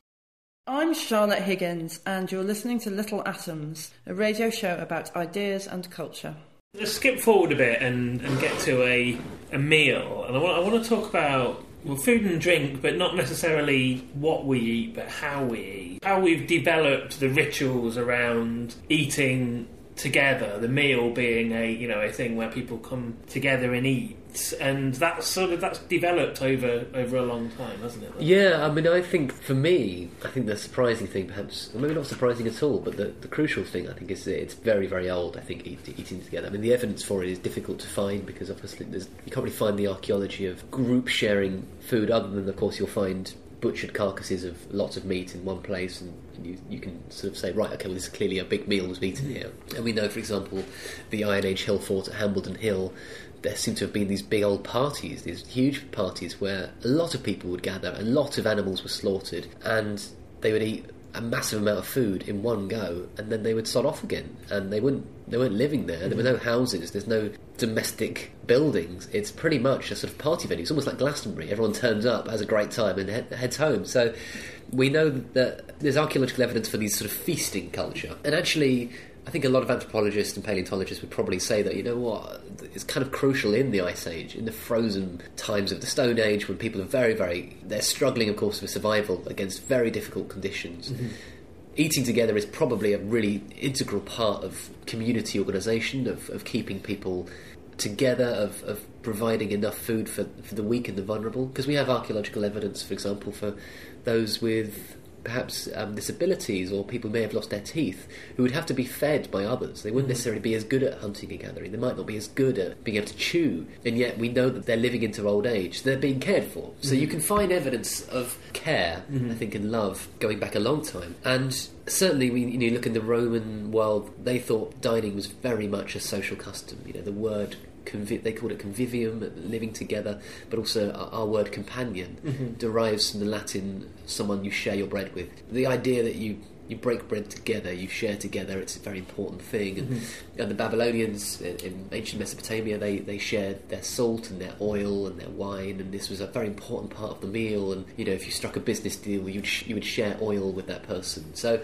I'm Charlotte Higgins, and you're listening to Little Atoms, a radio show about ideas and culture. Let's skip forward a bit and, and get to a, a meal. And I want, I want to talk about well, food and drink, but not necessarily what we eat, but how we eat. How we've developed the rituals around eating together, the meal being a you know a thing where people come together and eat. And that's sort of that's developed over over a long time, hasn't it? Yeah, I mean, I think for me, I think the surprising thing, perhaps, or maybe not surprising at all, but the, the crucial thing, I think, is it's very, very old. I think eat, eating together. I mean, the evidence for it is difficult to find because obviously you can't really find the archaeology of group sharing food, other than, of course, you'll find butchered carcasses of lots of meat in one place, and you, you can sort of say, right, okay, well, this is clearly a big meal was eaten here. And we know, for example, the Iron Age hill fort at Hambledon Hill there seem to have been these big old parties, these huge parties where a lot of people would gather, a lot of animals were slaughtered, and they would eat a massive amount of food in one go, and then they would sod off again, and they wouldn't. They weren't living there. There were no houses. There's no domestic buildings. It's pretty much a sort of party venue. It's almost like Glastonbury. Everyone turns up, has a great time, and head, heads home. So we know that there's archaeological evidence for these sort of feasting culture, and actually. I think a lot of anthropologists and paleontologists would probably say that, you know what, it's kind of crucial in the Ice Age, in the frozen times of the Stone Age, when people are very, very, they're struggling, of course, for survival against very difficult conditions. Mm-hmm. Eating together is probably a really integral part of community organisation, of, of keeping people together, of, of providing enough food for, for the weak and the vulnerable. Because we have archaeological evidence, for example, for those with perhaps um, disabilities or people who may have lost their teeth who would have to be fed by others. They wouldn't mm. necessarily be as good at hunting and gathering. They might not be as good at being able to chew, and yet we know that they're living into old age. They're being cared for. So you mm. can find evidence of care, mm-hmm. I think, and love going back a long time. And certainly, we, you, know, you look in the Roman world, they thought dining was very much a social custom. You know, the word convi- they called it convivium, living together, but also our, our word companion Mhm. derives from the Latin someone you share your bread with. The idea that you you break bread together, you share together, it's a very important thing. And, Mhm. and the Babylonians in, in ancient Mesopotamia, they, they shared their salt and their oil and their wine, and this was a very important part of the meal. And you know, if you struck a business deal, you'd sh- you would share oil with that person. So.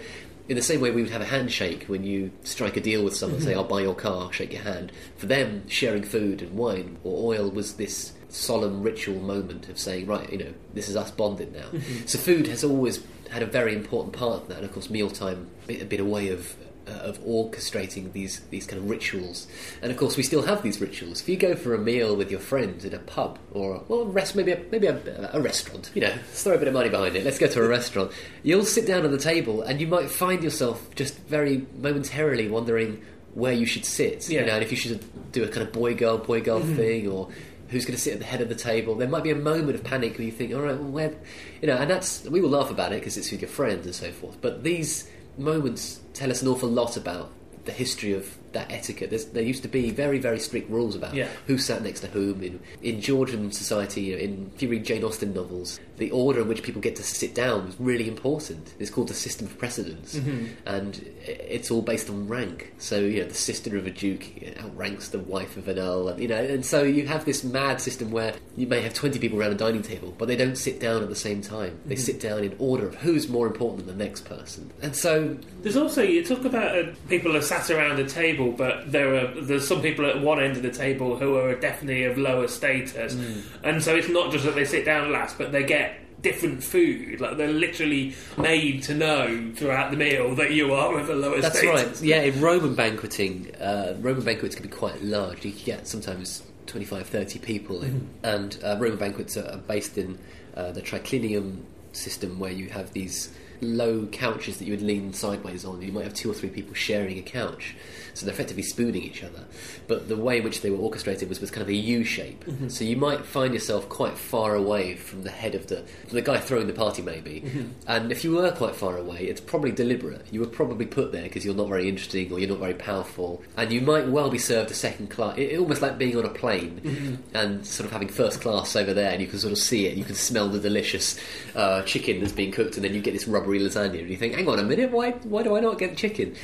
In the same way, we would have a handshake when you strike a deal with someone, say, Mhm. I'll buy your car, shake your hand. For them, sharing food and wine or oil was this solemn ritual moment of saying, right, you know, this is us bonded now. Mhm. So food has always had a very important part of that, and of course, mealtime a bit a way of uh, of orchestrating these these kind of rituals. And of course, we still have these rituals. If you go for a meal with your friends in a pub or well, rest maybe a, maybe a, a restaurant, you know, throw a bit of money behind it. Let's go to a restaurant. You'll sit down at the table, and you might find yourself just very momentarily wondering where you should sit. Yeah. You know, and if you should do a kind of boy girl boy girl Mhm. thing or who's going to sit at the head of the table. There might be a moment of panic where you think, all right, well, where, you know, and that's we will laugh about it because it's with your friends and so forth. But these moments tell us an awful lot about the history of that etiquette. There's, there used to be very, very strict rules about Yeah. who sat next to whom in, in Georgian society. You know, in if you read Jane Austen novels, the order in which people get to sit down was really important. It's called the system of precedence, Mhm. and it's all based on rank. So you know, the sister of a duke outranks the wife of an earl, and, you know, and so you have this mad system where you may have twenty people around a dining table, but they don't sit down at the same time. They Mhm. sit down in order of who's more important than the next person, and so There's also you talk about uh, people are sat around a table, but there are there's some people at one end of the table who are definitely of lower status, Mm. and so it's not just that they sit down last, but they get different food. Like they're literally made to know throughout the meal that you are of a lower That's status. right. Yeah, in Roman banqueting, uh, Roman banquets can be quite large. You can get sometimes 25, 30 people in. And uh, Roman banquets are, are based in uh, the triclinium system where you have these low couches that you would lean sideways on. You might have two or three people sharing a couch. So they're effectively spooning each other. But the way in which they were orchestrated was, was kind of a U shape. Mhm. So you might find yourself quite far away from the head of the, the guy throwing the party, maybe. Mhm. And if you were quite far away, it's probably deliberate. You were probably put there because you're not very interesting or you're not very powerful, and you might well be served a second class. It, almost like being on a plane Mhm. and sort of having first class over there, and you can sort of see it. You can smell the delicious uh, chicken that's being cooked, and then you get this rubbery lasagna, and you think, "Hang on a minute, why why do I not get chicken?"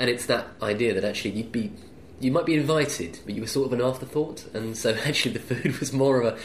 And it's that idea that actually you'd be you might be invited, but you were sort of an afterthought, and so actually the food was more of a.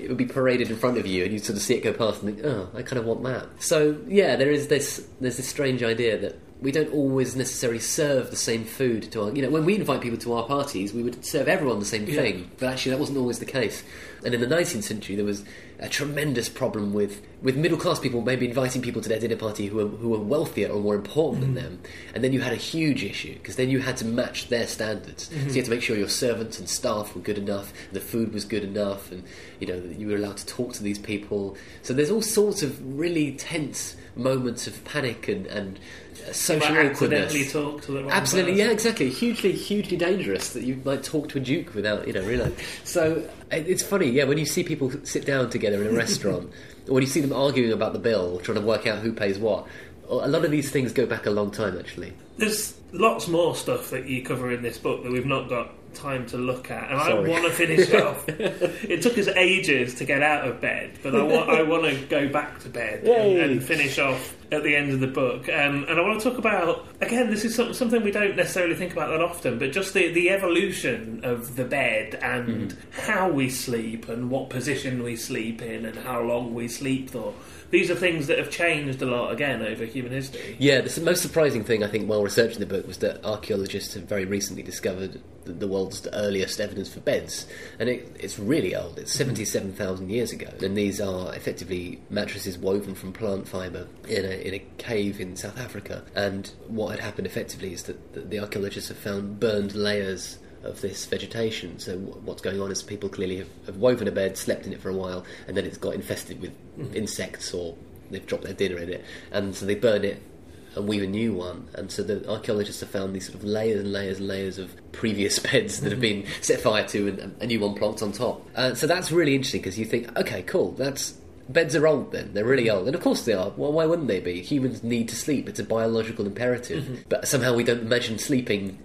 It would be paraded in front of you, and you'd sort of see it go past, and think, "Oh, I kind of want that." So yeah, there is this. There's this strange idea that we don't always necessarily serve the same food to our. You know, when we invite people to our parties, we would serve everyone the same Yeah. thing, but actually that wasn't always the case. And in the 19th century, there was a tremendous problem with, with middle class people maybe inviting people to their dinner party who were, who were wealthier or more important than them. And then you had a huge issue because then you had to match their standards. So Mhm. you had to make sure your servants and staff were good enough, the food was good enough, and you know that you were allowed to talk to these people. So there's all sorts of really tense moments of panic and, and social might awkwardness. talk to the wrong Absolutely, person. yeah, exactly. Hugely, hugely dangerous that you might talk to a duke without, you know, realise. So it's funny, yeah, when you see people sit down together in a restaurant, or when you see them arguing about the bill, trying to work out who pays what. A lot of these things go back a long time, actually. There's lots more stuff that you cover in this book that we've not got time to look at, and Sorry. I want to finish it off. It took us ages to get out of bed, but I want I want to go back to bed and, and finish off at the end of the book. Um, and I want to talk about again. This is some, something we don't necessarily think about that often, but just the the evolution of the bed and how we sleep and what position we sleep in and how long we sleep for. These are things that have changed a lot again over human history. Yeah, the most surprising thing I think while researching the book was that archaeologists have very recently discovered the, world's earliest evidence for beds, and it, it's really old. It's seventy-seven thousand years ago, and these are effectively mattresses woven from plant fibre in a in a cave in South Africa. And what had happened effectively is that the archaeologists have found burned layers of this vegetation. So what's going on is people clearly have, have woven a bed, slept in it for a while, and then it's got infested with mm. insects or they've dropped their dinner in it, and so they burn it and weave a new one. And so the archaeologists have found these sort of layers and layers and layers of previous beds that have mm-hmm. been set fire to and a new one plonked on top. Uh, so that's really interesting because you think, okay, cool, that's. Beds are old then, they're really mm-hmm. old. And of course they are. Well, why wouldn't they be? Humans need to sleep, it's a biological imperative. Mm-hmm. But somehow we don't imagine sleeping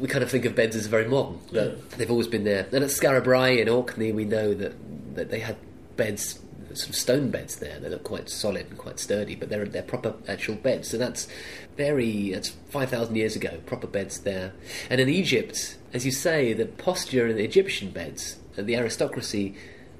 we kind of think of beds as very modern, but they've always been there. And at Skara Brae in Orkney, we know that, that they had beds, sort of stone beds there. They look quite solid and quite sturdy, but they're they're proper actual beds. So that's very that's five thousand years ago. Proper beds there. And in Egypt, as you say, the posture in the Egyptian beds, uh, the aristocracy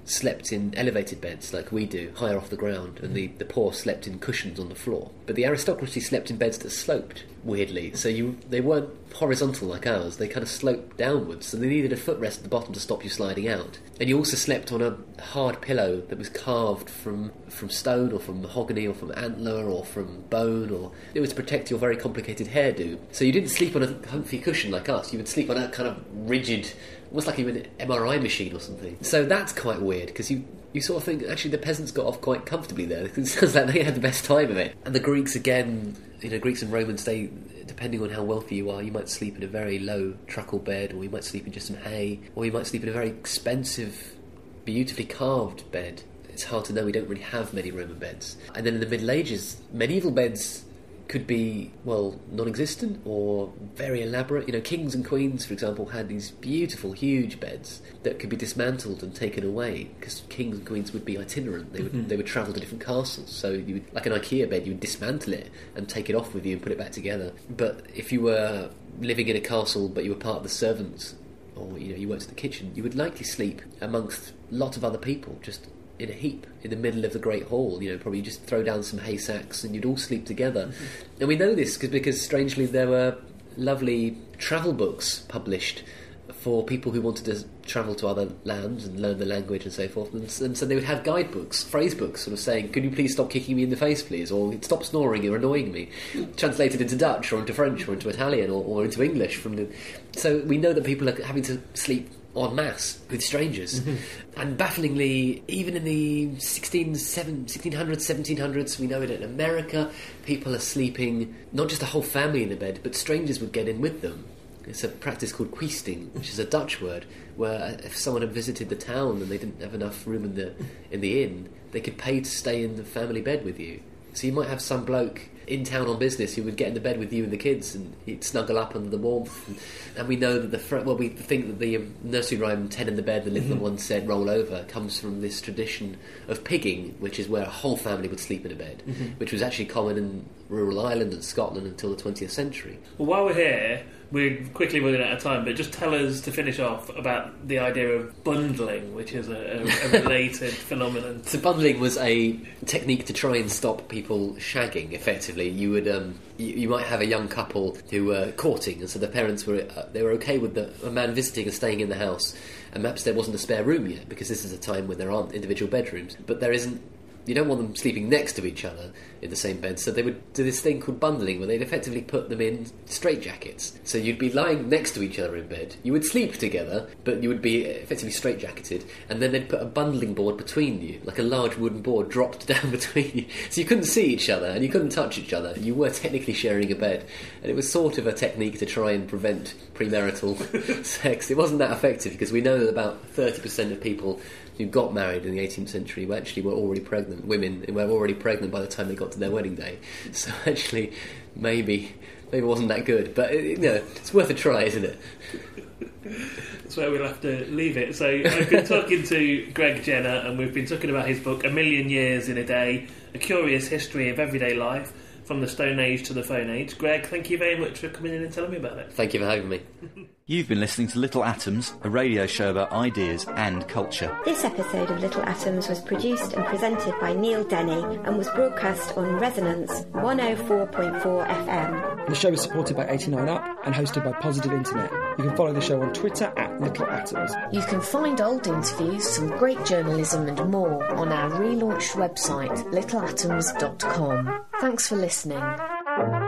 slept in elevated beds like we do, higher off the ground, and the, the poor slept in cushions on the floor. But the aristocracy slept in beds that sloped, weirdly. So you they weren't horizontal like ours, they kind of sloped downwards, so they needed a footrest at the bottom to stop you sliding out. And you also slept on a hard pillow that was carved from from stone or from mahogany or from antler or from bone or it was to protect your very complicated hairdo. So you didn't sleep on a comfy cushion like us, you would sleep on a kind of rigid almost like you even an MRI machine or something. So that's quite weird because you you sort of think actually the peasants got off quite comfortably there. It sounds like they had the best time of it. And the Greeks again, you know, Greeks and Romans, they depending on how wealthy you are, you might sleep in a very low truckle bed, or you might sleep in just some hay, or you might sleep in a very expensive, beautifully carved bed. It's hard to know. We don't really have many Roman beds. And then in the Middle Ages, medieval beds could be well non-existent or very elaborate. You know, kings and queens, for example, had these beautiful, huge beds that could be dismantled and taken away because kings and queens would be itinerant. They would Mhm. they would travel to different castles. So you would, like an IKEA bed, you would dismantle it and take it off with you and put it back together. But if you were living in a castle but you were part of the servants or you know you worked in the kitchen, you would likely sleep amongst lots of other people just in a heap in the middle of the great hall. You know, probably just throw down some hay sacks and you'd all sleep together. Mm-hmm. And we know this cause, because strangely there were lovely travel books published for people who wanted to travel to other lands and learn the language and so forth. And, and so they would have guidebooks, phrase books, sort of saying, "Could you please stop kicking me in the face, please?" or "Stop snoring, you're annoying me." Translated into Dutch or into French or into Italian or, or into English from the. So we know that people are having to sleep en masse with strangers. Mm-hmm. and bafflingly, even in the 16, 7, 1600s, 1700s, we know it in America, people are sleeping, not just a whole family in a bed, but strangers would get in with them. It's a practice called queesting, which is a Dutch word, where if someone had visited the town and they didn't have enough room in the in the inn, they could pay to stay in the family bed with you. So you might have some bloke in town on business who would get in the bed with you and the kids, and he'd snuggle up under the warmth. And, and we know that the fr- well, we think that the um, nursery rhyme "Ten in the bed, the little Mhm. one said, roll over" comes from this tradition of pigging, which is where a whole family would sleep in a bed, Mhm. which was actually common in rural Ireland and Scotland until the 20th century. Well, while we're here, we're quickly running out of time, but just tell us to finish off about the idea of bundling, which is a, a, related phenomenon. So bundling was a technique to try and stop people shagging. Effectively, you would um, you, you might have a young couple who were courting, and so the parents were uh, they were okay with the, a man visiting and staying in the house, and perhaps there wasn't a spare room yet because this is a time when there aren't individual bedrooms, but there isn't. You don't want them sleeping next to each other in the same bed, so they would do this thing called bundling, where they'd effectively put them in straitjackets. So you'd be lying next to each other in bed. You would sleep together, but you would be effectively straitjacketed, and then they'd put a bundling board between you, like a large wooden board dropped down between you. So you couldn't see each other and you couldn't touch each other. You were technically sharing a bed, and it was sort of a technique to try and prevent premarital sex. It wasn't that effective because we know that about thirty percent of people who got married in the 18th century were actually were already pregnant. Women were already pregnant by the time they got to their wedding day. So actually, maybe maybe it wasn't that good. But you know, it's worth a try, isn't it? That's where we'll have to leave it. So I've been talking to Greg Jenner, and we've been talking about his book, A Million Years in a Day: A Curious History of Everyday Life from the Stone Age to the Phone Age. Greg, thank you very much for coming in and telling me about it. Thank you for having me. You've been listening to Little Atoms, a radio show about ideas and culture. This episode of Little Atoms was produced and presented by Neil Denny and was broadcast on Resonance 104.4 FM. The show is supported by 89 Up and hosted by Positive Internet. You can follow the show on Twitter at Little Atoms. You can find old interviews, some great journalism and more on our relaunched website, littleatoms.com. Thanks for listening.